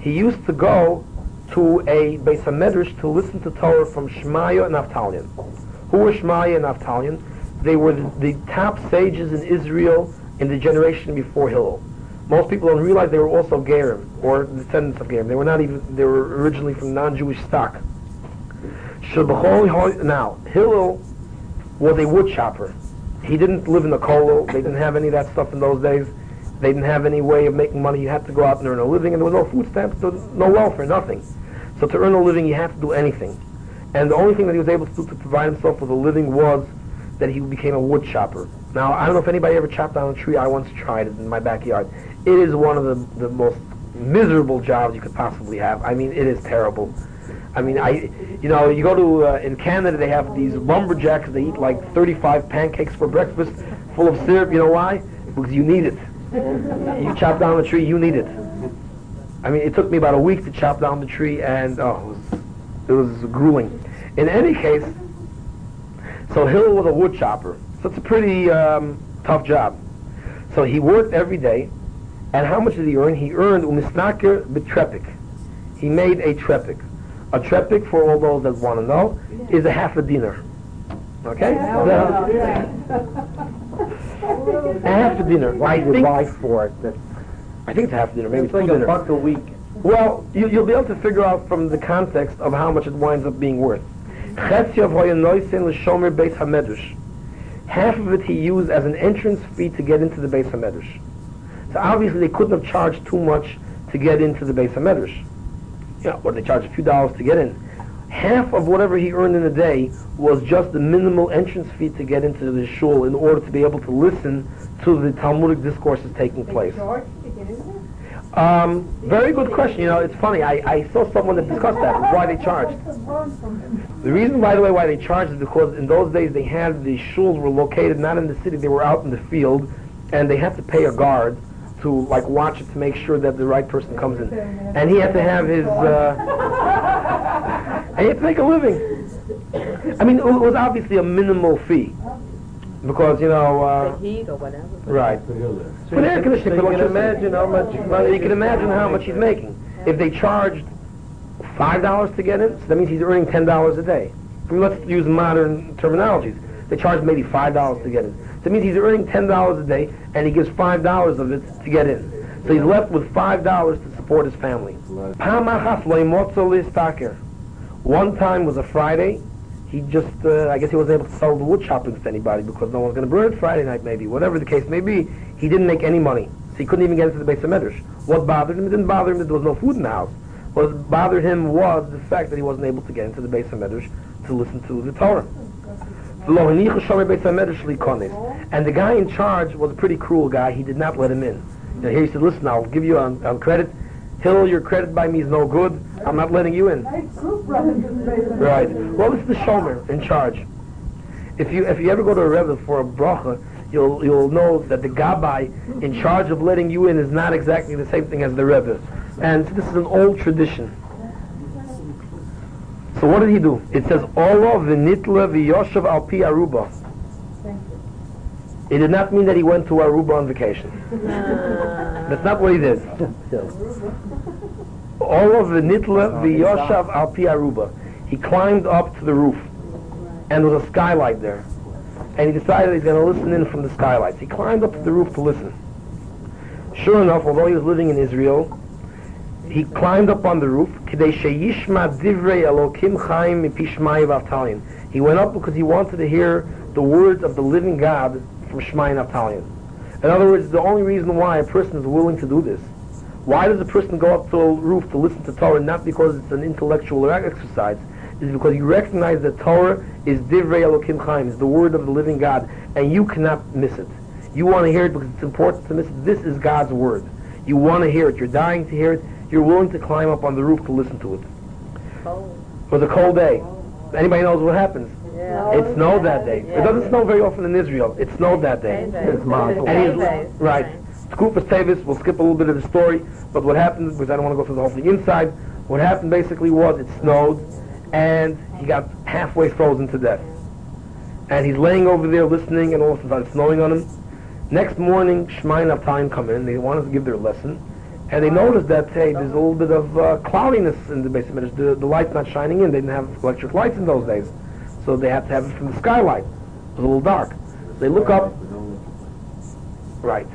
he used to go to a Beis HaMedrash to listen to Torah from Shmaya and Avtalion. Who were Shmaya and Avtalion? They were the, the top sages in Israel in the generation before Hillel. Most people don't realize they were also Gerim, or descendants of Gerim. They were not even, they were originally from non-Jewish stock. Now, Hillel was a wood chopper. He didn't live in the kollel. They didn't have any of that stuff in those days. They didn't have any way of making money. You had to go out and earn a living, and there was no food stamps, no welfare, nothing. So to earn a living, you had to do anything. And the only thing that he was able to do to provide himself with a living was that he became a wood chopper. Now, I don't know if anybody ever chopped down a tree. I once tried it in my backyard. It is one of the, the most miserable jobs you could possibly have. I mean, it is terrible. I mean, I, you know, you go to uh, in Canada, they have these lumberjacks. They eat like 35 pancakes for breakfast, full of syrup. You know why? Because you need it. You chop down the tree, you need it. I mean, it took me about a week to chop down the tree, and oh, it was, it was grueling. In any case, so Hill was a wood chopper, so it's a pretty um, tough job. So he worked every day, and how much did he earn? He earned umisnaker betrepik. He made a trepik. A trepik, for all those that want to know, is a half a dinar. Okay? a half dinar. What I you think, buy for it? That's, I think it's half a dinar, maybe it's like a buck a week. Well, you, you'll be able to figure out from the context of how much it winds up being worth. Chetziav hoya noisin l'shomer beis hamedrash. Half of it he used as an entrance fee to get into the Beis Hamedrash. So obviously they couldn't have charged too much to get into the Beis Hamedrash. You know, or they charged a few dollars to get in. Half of whatever he earned in a day was just the minimal entrance fee to get into the shul in order to be able to listen to the Talmudic discourses taking place. George, to get in there? Um, very good question. You know, it's funny. I, I saw someone that discussed that, why they charged. The word from him? The reason, by the way, why they charged is because in those days they had the shuls were located not in the city; they were out in the field, and they had to pay a guard to like watch it to make sure that the right person comes in, and he had to have his, uh, and he had to make a living. I mean, it was obviously a minimal fee. Because, you know, The uh, heat or whatever. right. So But air you conditioning, can- so you can imagine how much money. You can imagine how much he's making. If they charged five dollars to get in, so that means he's earning ten dollars a day. I mean, let's use modern terminologies. They charge maybe five dollars to get in. So that means he's earning ten dollars a day, and he gives five dollars of it to get in. So he's left with five dollars to support his family. One time was a Friday. He just, uh, I guess he wasn't able to sell the wood choppings to anybody because no one's going to burn it Friday night, maybe. Whatever the case may be, he didn't make any money. So he couldn't even get into the Beis HaMedrash. What bothered him? It didn't bother him that there was no food in the house. What bothered him was the fact that he wasn't able to get into the Beis HaMedrash to listen to the Torah. And the guy in charge was a pretty cruel guy. He did not let him in. You know, he said, listen, I'll give you on, on credit. Hill, your credit by me is no good. I'm not letting you in. I group running this basement. Right. Well, this is the shomer in charge. If you if you ever go to a rebbe for a bracha, you'll you'll know that the gabbai in charge of letting you in is not exactly the same thing as the rebbe, and this is an old tradition. So what did he do? It says Ola v'nitla v'yoshav al pi Aruba. It did not mean that he went to Aruba on vacation. Ah. That's not what he did. Ola v'nitla v'yoshav al pi Aruba. He climbed up to the roof, and there was a skylight there. And he decided he's going to listen in from the skylights. He climbed up to the roof to listen. Sure enough, although he was living in Israel, he climbed up on the roof. "Kidei sheyishma divrei Elokim chaim mipi Shmai v'Avtalion." He went up because he wanted to hear the words of the living God from Shmai and Avtalion. In other words, the only reason why a person is willing to do this, why does a person go up to a roof to listen to Torah? Not because it's an intellectual exercise, It's because you recognize that Torah is Divrei Elokim Chaim, is the word of the living God, and you cannot miss it. You want to hear it because it's important to miss it. This is God's word. You want to hear it. You're dying to hear it. You're willing to climb up on the roof to listen to it. Cold. It was a cold day. Anybody knows what happens? Yeah. It snowed that day. It doesn't snow very often in Israel. It snowed that day. It's Mazel. And right. Skupas Tavis, we'll skip a little bit of the story, but what happened, because I don't want to go through the whole thing inside, what happened basically was it snowed, and he got halfway frozen to death. And he's laying over there listening, and all of a sudden it's snowing on him. Next morning, Shmai and Avtalion come in, they wanted to give their lesson, and they noticed that, hey, there's a little bit of uh, cloudiness in the basement. The, the light's not shining in. They didn't have electric lights in those days. So they had to have it from the skylight. It was a little dark. They look up, right.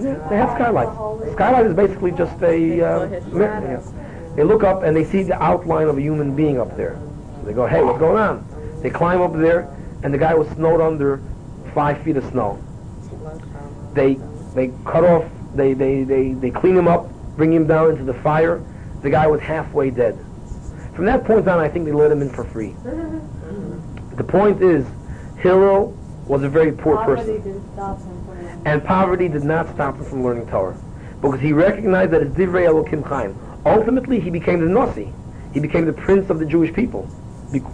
Yeah, they have skylights. Skylight is basically just a uh, mirror, yeah. They look up and they see the outline of a human being up there. So they go, hey, what's going on? They climb up there, and the guy was snowed under five feet of snow. They they cut off, they, they, they, they clean him up, bring him down into the fire. The guy was halfway dead. From that point on, I think they let him in for free. The point is, Hillel was a very poor person. And poverty did not stop him from learning Torah. Because he recognized that it's Divrei Elokim Chaim. Ultimately, he became the Nasi. He became the prince of the Jewish people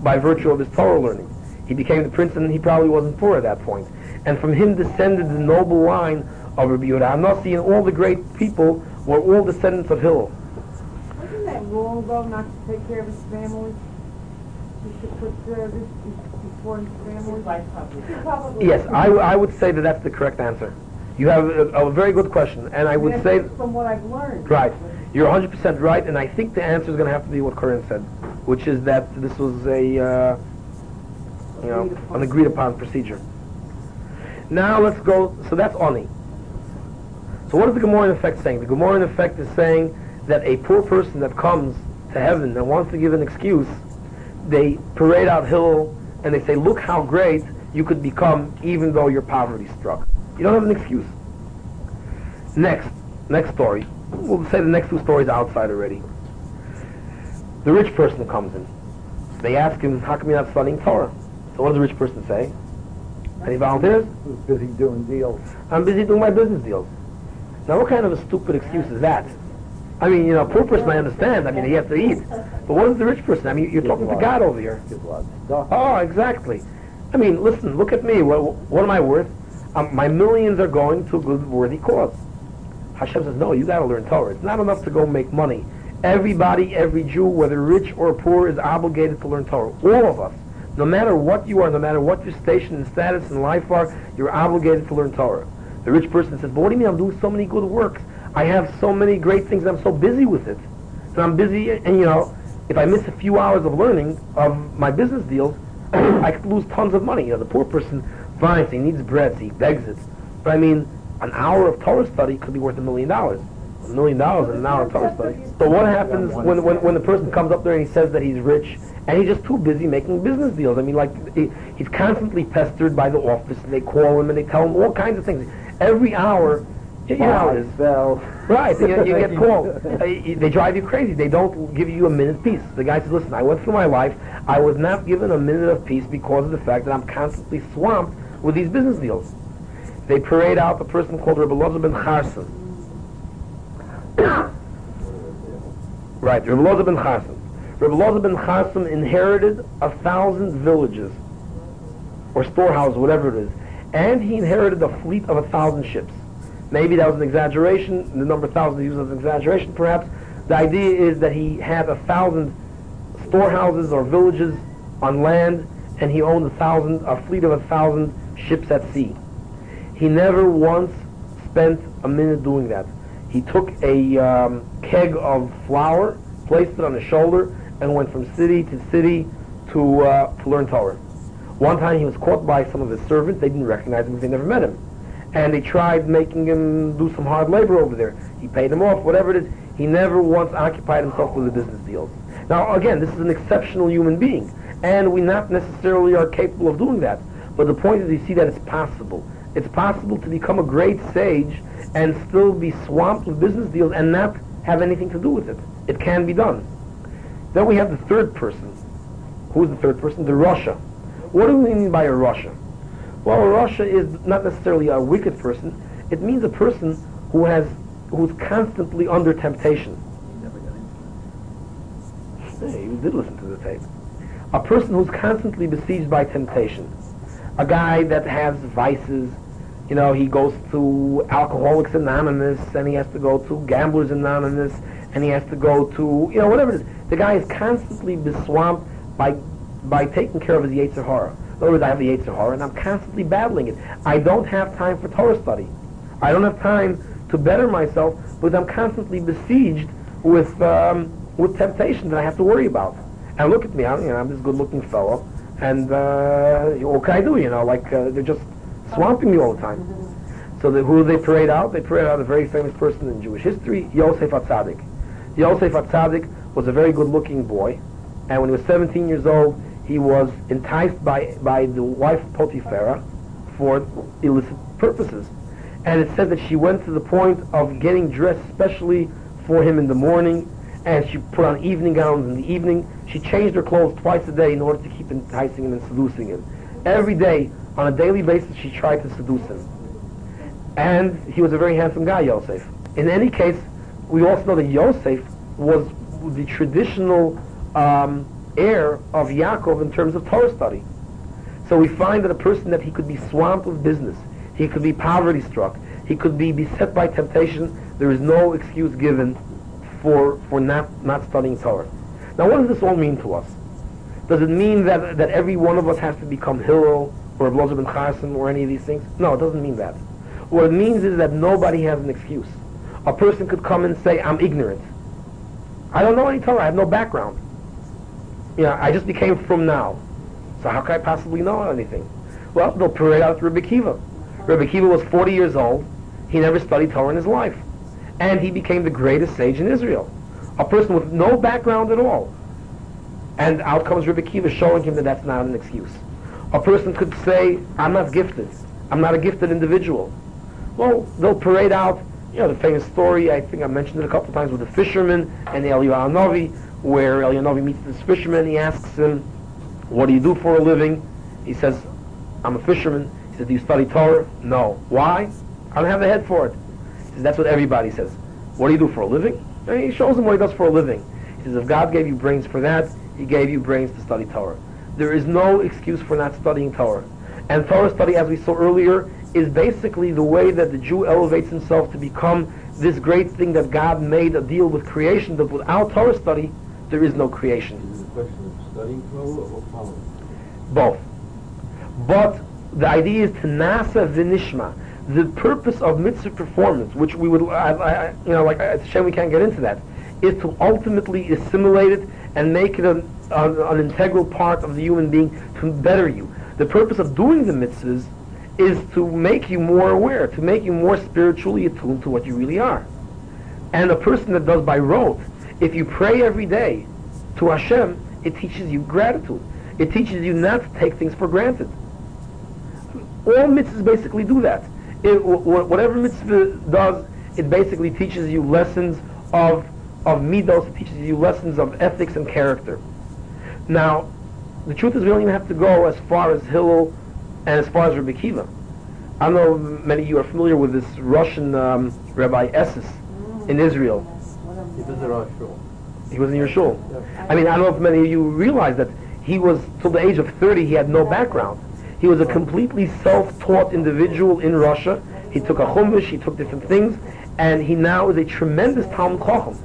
by virtue of his Torah learning. He became the prince and he probably wasn't poor at that point. And from him descended the noble line of Rabbi Yehuda Nasi and all the great people were all descendants of Hillel. Wasn't that wrong though, not to take care of his family? He should put uh, this before his family? Probably. Yes, I, I would say that that's the correct answer. You have a, a very good question, and I would That's say... From what I've learned. Right. You're 100% right, and I think the answer is going to have to be what Corinne said, which is that this was a, uh, you know, Agreed an agreed upon procedure. Now let's go, so that's Oni. So what is the Gemara in effect saying? The Gemara in effect is saying that a poor person that comes to heaven and wants to give an excuse, they parade out Hillel and they say, look how great you could become even though you're poverty struck. You don't have an excuse. Next, next story. We'll say the next two stories outside already. The rich person comes in. They ask him, how come you're not studying Torah? So what does the rich person say? Any volunteers? Who's busy doing deals. I'm busy doing my business deals. Now, what kind of a stupid excuse is that? I mean, you know, a poor person I understand. I mean, he has to eat. But what is the rich person? I mean, you're talking to God over here. Gives a lot of stuff. Oh, exactly. I mean, listen, look at me. What, what am I worth? Um, my millions are going to a good, worthy cause. Hashem says, no, you got to learn Torah. It's not enough to go make money. Everybody, every Jew, whether rich or poor, is obligated to learn Torah. All of us. No matter what you are, no matter what your station and status in life are, you're obligated to learn Torah. The rich person says, but what do you mean I'm doing so many good works? I have so many great things, I'm so busy with it. So I'm busy, and you know, if I miss a few hours of learning of my business deals, I could lose tons of money. You know, the poor person finds he needs bread, so he begs it. But I mean, an hour of Torah study could be worth a million dollars. A million dollars in an hour of Torah study. So what happens when, when, when the person comes up there and he says that he's rich and he's just too busy making business deals? I mean, like, he, he's constantly pestered by the office and they call him and they tell him all kinds of things. Every hour, you know. Bell. Right, you, you get called. Uh, they drive you crazy. They don't give you a minute peace. The guy says, listen, I went through my life. I was not given a minute of peace because of the fact that I'm constantly swamped with these business deals. They parade out a person called Rabbi Loza ben Charson. right, Rabbi Loza ben Charson. Rabbi Loza ben Charson inherited a thousand villages, or storehouses, whatever it is, and he inherited a fleet of a thousand ships. Maybe that was an exaggeration. The number thousand used as an exaggeration, perhaps. The idea is that he had a thousand storehouses or villages on land, and he owned a thousand, a fleet of a thousand ships at sea. He never once spent a minute doing that. He took a um, keg of flour, placed it on his shoulder, and went from city to city to uh, to learn Torah. One time he was caught by some of his servants. They didn't recognize him because they never met him. And they tried making him do some hard labor over there. He paid him off, whatever it is. He never once occupied himself with the business deals. Now, again, this is an exceptional human being, and we not necessarily are capable of doing that. But the point is, you see that it's possible. It's possible to become a great sage and still be swamped with business deals and not have anything to do with it. It can be done. Then we have the third person. Who's the third person? The Rosha. What do we mean by a Rosha? A Rosha is not necessarily a wicked person. It means a person who has who's constantly under temptation. Hey, you did listen to the tape. A person who's constantly besieged by temptation. A guy that has vices. You know, he goes to Alcoholics Anonymous, and he has to go to Gamblers Anonymous, and he has to go to, you know, whatever it is. The guy is constantly beswamped by, by taking care of his Yetzer Hara. In I have the Yetzer Hara, and I'm constantly battling it. I don't have time for Torah study. I don't have time to better myself because I'm constantly besieged with um, with temptation that I have to worry about. And look at me, I'm, you know, I'm this good-looking fellow, and uh, what can I do? You know, like uh, they're just swamping me all the time. So the, who they parade out? They parade out a very famous person in Jewish history, Yosef HaTzadik. Yosef HaTzadik was a very good-looking boy, and when he was 17 years old, he was enticed by by the wife Potipharah for illicit purposes. And it said that she went to the point of getting dressed specially for him in the morning, and she put on evening gowns in the evening. She changed her clothes twice a day in order to keep enticing him and seducing him. Every day, on a daily basis, she tried to seduce him. And he was a very handsome guy, Yosef. In any case, we also know that Yosef was the traditional um, heir of Yaakov in terms of Torah study. So we find that a person that he could be swamped with business, he could be poverty struck, he could be beset by temptation, there is no excuse given for, for not, not studying Torah. Now what does this all mean to us? Does it mean that, that every one of us has to become Hillel or Blozer ben Chasim or any of these things? No, it doesn't mean that. What it means is that nobody has an excuse. A person could come and say, I'm ignorant. I don't know any Torah, I have no background. You know, I just became from now. So how could I possibly know anything? Well, they'll parade out Rabbi Kiva. Rabbi Kiva was 40 years old. He never studied Torah in his life. And he became the greatest sage in Israel. A person with no background at all. And out comes Rabbi Kiva showing him that that's not an excuse. A person could say, I'm not gifted. I'm not a gifted individual. Well, they'll parade out, you know, the famous story, I think I mentioned it a couple of times, with the fisherman and the Eliyahu Novi, where Eliyahu Novi meets this fisherman. He asks him, what do you do for a living? He says, I'm a fisherman. He says, do you study Torah? No. Why? I don't have the head for it. He says, that's what everybody says. What do you do for a living? And he shows him what he does for a living. He says, if God gave you brains for that, he gave you brains to study Torah. There is no excuse for not studying Torah. And Torah study, as we saw earlier, is basically the way that the Jew elevates himself to become this great thing that God made a deal with creation, that without Torah study, there is no creation. Is it a question of studying Torah or following? both. But the idea is to nasa v'nishma. The purpose of mitzvah performance, which we would, I, I, you know, like it's a shame we can't get into that, is to ultimately assimilate it and make it an, an, an integral part of the human being to better you. The purpose of doing the mitzvahs is to make you more aware, to make you more spiritually attuned to what you really are. And a person that does by rote, if you pray every day to Hashem, it teaches you gratitude. It teaches you not to take things for granted. All mitzvahs basically do that. It, whatever mitzvah does, it basically teaches you lessons of of midos, it teaches you lessons of ethics and character. Now, the truth is we don't even have to go as far as Hillel and as far as Rabbi Kiva. I know many of you are familiar with this Russian um, Rabbi Essas in Israel. He visited our shul. He was in your shul. I mean, I don't know if many of you realize that he was, till the age of 30, he had no background. He was a completely self-taught individual in Russia. He took a chumash, he took different things, and he now is a tremendous Talmud Chacham.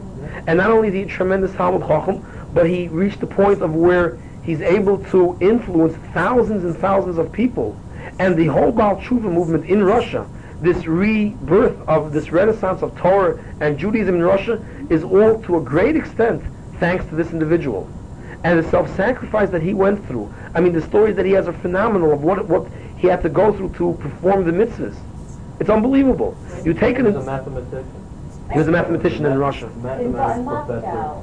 And not only is he a tremendous Talmud Chacham, but he reached the point of where he's able to influence thousands and thousands of people. And the whole Baal Teshuva movement in Russia, this rebirth of this renaissance of Torah and Judaism in Russia, is all to a great extent thanks to this individual. And the self-sacrifice that he went through. I mean, the stories that he has are phenomenal of what, what he had to go through to perform the mitzvahs. It's unbelievable. You take He was a mathematician. He was a mathematician in Russia. Mathematics professor.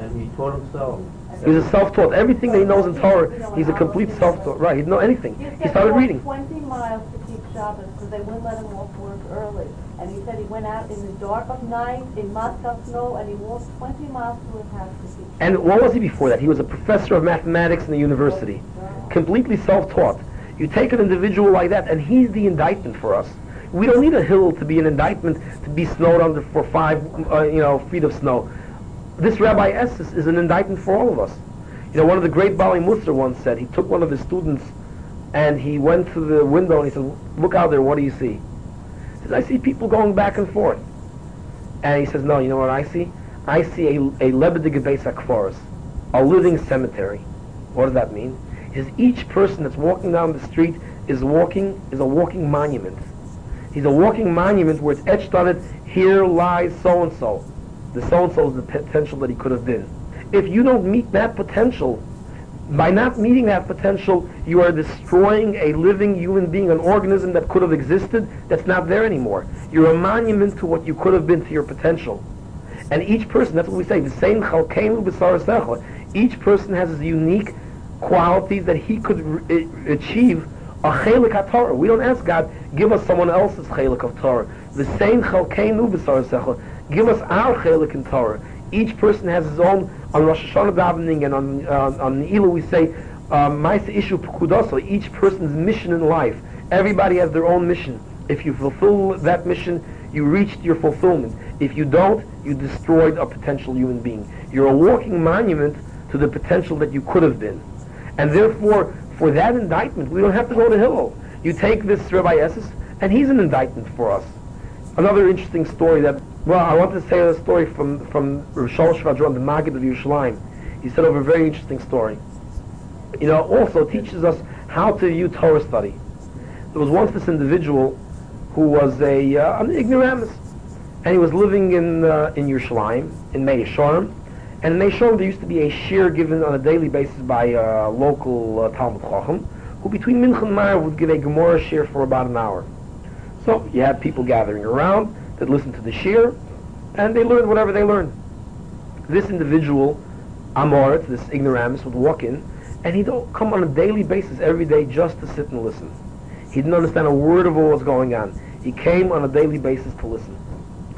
And he taught himself. He's a self-taught. Everything that he knows in Torah, he's a complete self-taught. Right, he didn't know anything. He He started reading. Twenty miles because they wouldn't let him off work early. And he said he went out in the dark of night in Moscow snow and he walked twenty miles to his house to keep. And what was he before that? He was a professor of mathematics in the university. Completely self-taught. You take an individual like that, and he's the indictment for us. We don't need a hill to be an indictment to be snowed under for five, uh, you know, feet of snow. This Rabbi Essas is an indictment for all of us. You know, one of the great Baalei Mussar once said, he took one of his students and he went to the window and he said, look out there, what do you see? He says, I see people going back and forth. And he says, no, you know what I see? I see a, a Lebedig forest, a living cemetery. What does that mean? Says, each person that's walking down the street is walking, is a walking monument. He's a walking monument where it's etched on it, here lies so-and-so. The so-and-so is the potential that he could have been. If you don't meet that potential, by not meeting that potential, you are destroying a living human being, an organism that could have existed that's not there anymore. You're a monument to what you could have been to your potential. And each person, that's what we say, the same chalkeinu b'sarasecha. Each person has his unique qualities that he could achieve a chelik haTorah. We don't ask God, give us someone else's chelik of Torah. The same chalkeinu. Give us our chelik in Torah. Each person has his own, on Rosh Hashanah davening and on, uh, on Ne'ilah we say, Ma'ase Ishu Pekudoso, each person's mission in life. Everybody has their own mission. If you fulfill that mission, you reached your fulfillment. If you don't, you destroyed a potential human being. You're a walking monument to the potential that you could have been. And therefore, for that indictment, we don't have to go to Hillel. You take this Rabbi Essas, and he's an indictment for us. Another interesting story that, well, I want to say a story from, from Roshal Shvadron, the Maggid of Yerushalayim. He said of a very interesting story. You know, also teaches us how to view Torah study. There was once this individual who was a, uh, an ignoramus, and he was living in, uh, in Yerushalayim, in Meah She'arim, and in Meah She'arim there used to be a shiur given on a daily basis by a local uh, Talmud Chacham, who between Mincha and Maariv would give a Gemara shiur for about an hour. So you had people gathering around that listened to the shiur, and they learned whatever they learned. This individual, Amoritz, this ignoramus, would walk in, and he'd come on a daily basis every day just to sit and listen. He didn't understand a word of what was going on. He came on a daily basis to listen,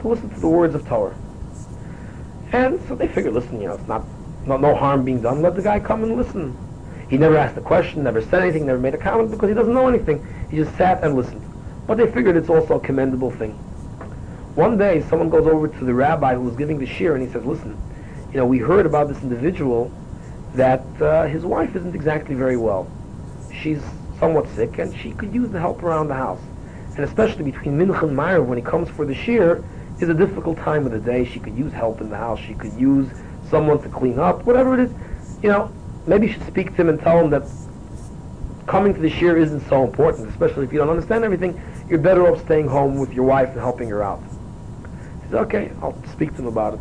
to listen to the words of Torah. And so they figured, listen, you know, it's not, not no harm being done. Let the guy come and listen. He never asked a question, never said anything, never made a comment because he doesn't know anything. He just sat and listened. But they figured it's also a commendable thing. One day, someone goes over to the rabbi who was giving the shiur and he says, listen, you know, we heard about this individual that uh, his wife isn't exactly very well. She's somewhat sick and she could use the help around the house. And especially between Mincha and Maariv, when he comes for the shiur, is a difficult time of the day. She could use help in the house. She could use someone to clean up, whatever it is. You know, maybe you should speak to him and tell him that coming to the shiur isn't so important, especially if you don't understand everything. You're better off staying home with your wife and helping her out. He says, okay, I'll speak to him about it.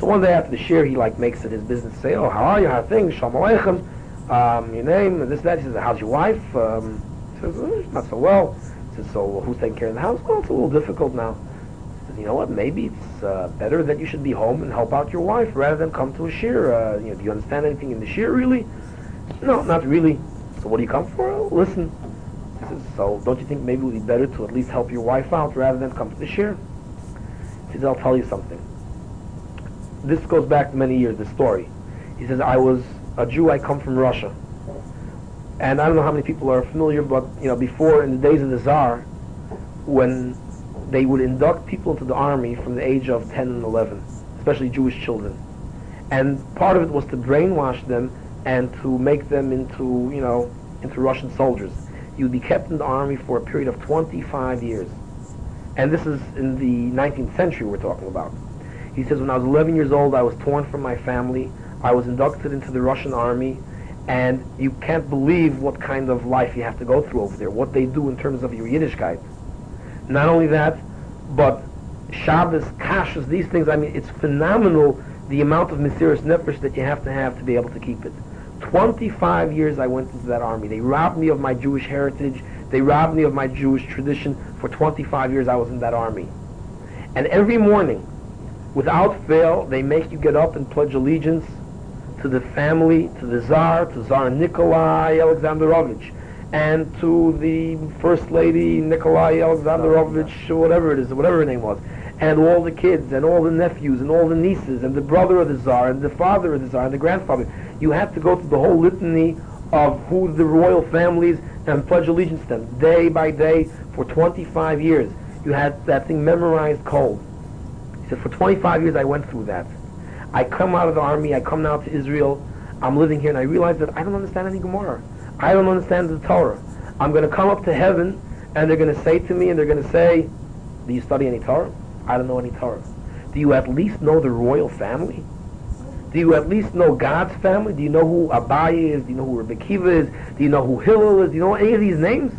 So one day after the shiur, he like makes it his business to say, oh, how are you? How are things? Shalom Aleichem. Um, your name, and this, that. He says, how's your wife? Um, he says, oh, not so well. He says, so who's taking care of the house? Well, it's a little difficult now. He says, you know what? Maybe it's uh, better that you should be home and help out your wife rather than come to a shiur. Uh, you know, do you understand anything in the shiur, really? No, not really. So what do you come for? Oh, listen. He says, so don't you think maybe it would be better to at least help your wife out rather than come to the shiur? He says, I'll tell you something. This goes back many years, the story. He says, I was a Jew, I come from Russia. And I don't know how many people are familiar, but you know, before in the days of the Tsar, when they would induct people into the army from the age of 10 and 11, especially Jewish children. And part of it was to brainwash them and to make them into, you know, into Russian soldiers. You would be kept in the army for a period of 25 years. And this is in the 19th century we're talking about. He says, when I was 11 years old, I was torn from my family. I was inducted into the Russian army. And you can't believe what kind of life you have to go through over there, what they do in terms of your Yiddishkeit. Not only that, but Shabbos, Kashrus, these things, I mean, it's phenomenal the amount of mesiras nefesh that you have to have to be able to keep it. 25 years I went into that army. They robbed me of my Jewish heritage. They robbed me of my Jewish tradition. For 25 years I was in that army. And every morning, without fail, they make you get up and pledge allegiance to the family, to the Tsar, to Tsar Nikolai Alexandrovich, and to the First Lady Nikolai Alexandrovich, whatever it is, whatever her name was, and all the kids, and all the nephews, and all the nieces, and the brother of the Tsar, and the father of the Tsar, and the grandfather. You have to go through the whole litany of who the royal families and pledge allegiance to them, day by day, for 25 years. You had that thing memorized cold. He said, for 25 years I went through that. I come out of the army, I come now to Israel, I'm living here, and I realize that I don't understand any Gemara. I don't understand the Torah. I'm going to come up to heaven, and they're going to say to me, and they're going to say, do you study any Torah? I don't know any Torah. Do you at least know the royal family? Do you at least know God's family? Do you know who Abaye is? Do you know who Rebbe Kiva is? Do you know who Hillel is? Do you know any of these names?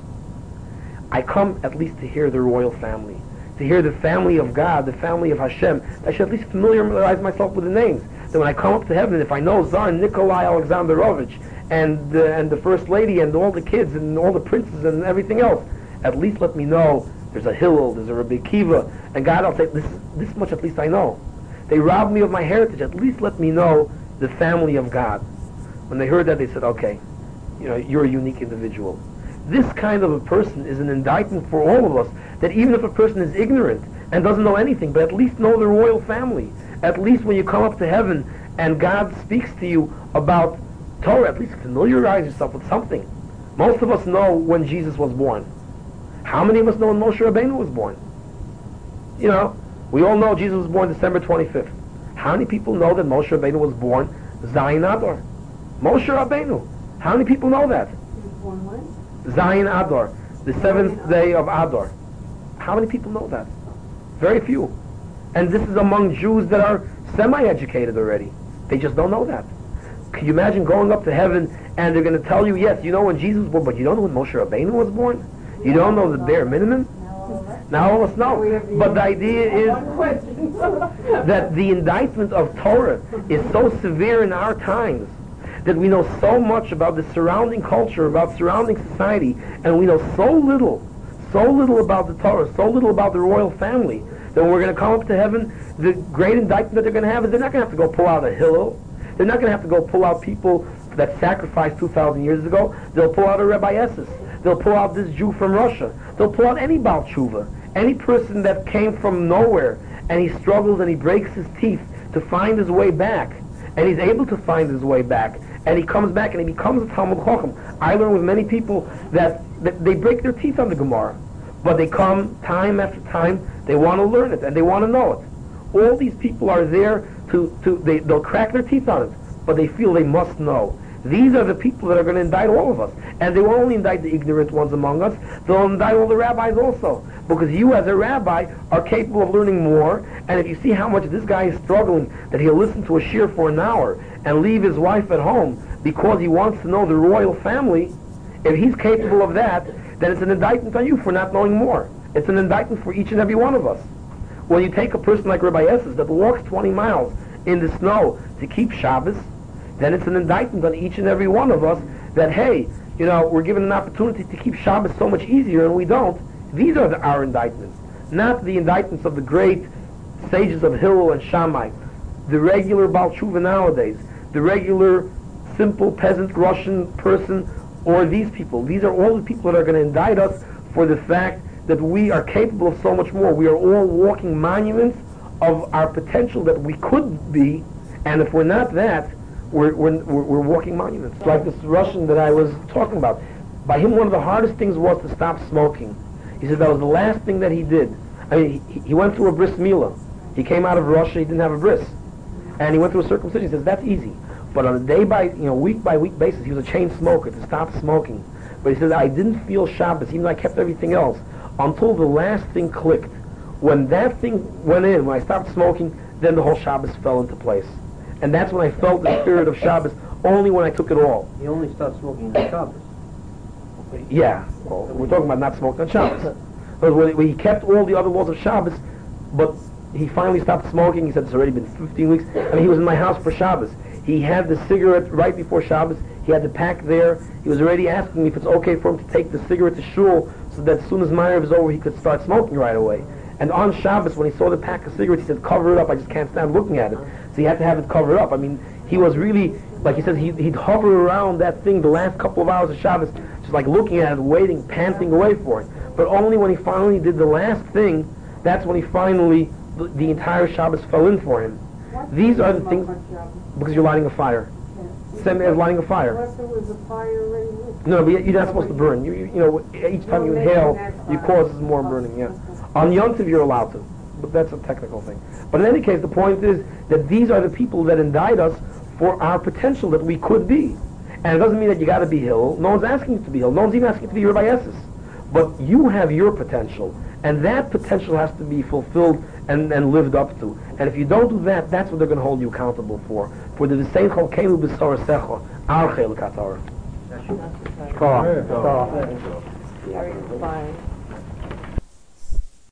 I come at least to hear the royal family, to hear the family of God, the family of Hashem. I should at least familiarize myself with the names. Then when I come up to heaven, if I know Tsar Nikolai Alexandrovich and uh, and the first lady and all the kids and all the princes and everything else, at least let me know there's a Hillel, there's a Rebbe Kiva, and God, I'll say this this much at least I know. They robbed me of my heritage. At least let me know the family of God. When they heard that, they said, okay, you know, you're a unique individual. This kind of a person is an indictment for all of us, that even if a person is ignorant and doesn't know anything, but at least know the royal family. At least when you come up to heaven and God speaks to you about Torah, at least familiarize yourself with something. Most of us know when Jesus was born. How many of us know when Moshe Rabbeinu was born? You know, we all know Jesus was born December 25th. How many people know that Moshe Rabbeinu was born Zayin Adar? Moshe Rabbeinu. How many people know that? Zayin Adar, the seventh day of Adar. How many people know that? Very few. And this is among Jews that are semi-educated already. They just don't know that. Can you imagine going up to heaven and they're going to tell you, yes, you know when Jesus was born, but you don't know when Moshe Rabbeinu was born? You don't know the bare minimum? Now all of us know. But the idea is that the indictment of Torah is so severe in our times that we know so much about the surrounding culture, about surrounding society, and we know so little, so little about the Torah, so little about the royal family, that when we're going to come up to heaven, the great indictment that they're going to have is they're not going to have to go pull out a Hillel. They're not going to have to go pull out people that sacrificed 2,000 years ago. They'll pull out a Rabbi Essas. They'll pull out this Jew from Russia. They'll pull out any Baal Teshuva. Any person that came from nowhere and he struggles and he breaks his teeth to find his way back, and he's able to find his way back, and he comes back and he becomes a Talmud Chacham. I learn with many people that, that they break their teeth on the Gemara, but they come time after time, they want to learn it and they want to know it. All these people are there to, to they, they'll crack their teeth on it, but they feel they must know. These are the people that are going to indict all of us. And they won't only indict the ignorant ones among us, they'll indict all the rabbis also. Because you as a rabbi are capable of learning more, and if you see how much this guy is struggling, that he'll listen to a shiur for an hour and leave his wife at home because he wants to know the royal family, If he's capable of that, then it's an indictment on you for not knowing more. It's an indictment for each and every one of us. When you take a person like Rabbi Essas that walks 20 miles in the snow to keep Shabbos, then it's an indictment on each and every one of us that, hey, you know, we're given an opportunity to keep Shabbos so much easier and we don't. These are the, our indictments, not the indictments of the great sages of Hillel and Shammai, the regular Baal Teshuva nowadays, the regular simple peasant Russian person, or these people. These are all the people that are going to indict us for the fact that we are capable of so much more. We are all walking monuments of our potential that we could be, and if we're not that, we're, we're, we're walking monuments. Like this Russian that I was talking about. By him, one of the hardest things was to stop smoking. He said that was the last thing that he did. I mean, he, he went through a bris milah. He came out of Russia, he didn't have a bris. And he went through a circumcision. He says, that's easy. But on a day by, you know, week by week basis, he was a chain smoker to stop smoking. But he says, I didn't feel Shabbos, even though I kept everything else, until the last thing clicked. When that thing went in, when I stopped smoking, then the whole Shabbos fell into place. And that's when I felt the spirit of Shabbos, only when I took it all. He only stopped smoking on Shabbos. Yeah, well, we're talking about not smoking on Shabbos. But when when he kept all the other laws of Shabbos, but he finally stopped smoking. He said it's already been 15 weeks. I mean, he was in my house for Shabbos. He had the cigarette right before Shabbos. He had the pack there. He was already asking me if it's okay for him to take the cigarette to shul so that as soon as Maariv was over, he could start smoking right away. And on Shabbos, when he saw the pack of cigarettes, he said, cover it up. I just can't stand looking at it. So he had to have it covered up. I mean, he was really, like he says, he, he'd hover around that thing the last couple of hours of Shabbos, just like looking at it, waiting, panting away for it. But only when he finally did the last thing, that's when he finally, the, the entire Shabbos fell in for him. These are the things, because you're lighting a fire. Same as lighting a fire. Was a fire. No, but you're not supposed to burn. You, you, you know, each time you inhale, you cause more burning, yeah. On Yom Tov, you're allowed to, but that's a technical thing. But in any case, the point is that these are the people that indict us for our potential that we could be. And it doesn't mean that you got to be Hill. No one's asking you to be Hill. No one's even asking you to be Rabbi Essas. But you have your potential, and that potential has to be fulfilled and, and lived up to. And if you don't do that, that's what they're going to hold you accountable for. For the V'seichel kelu b'sorasecha, our chel katar. That's the Very fine.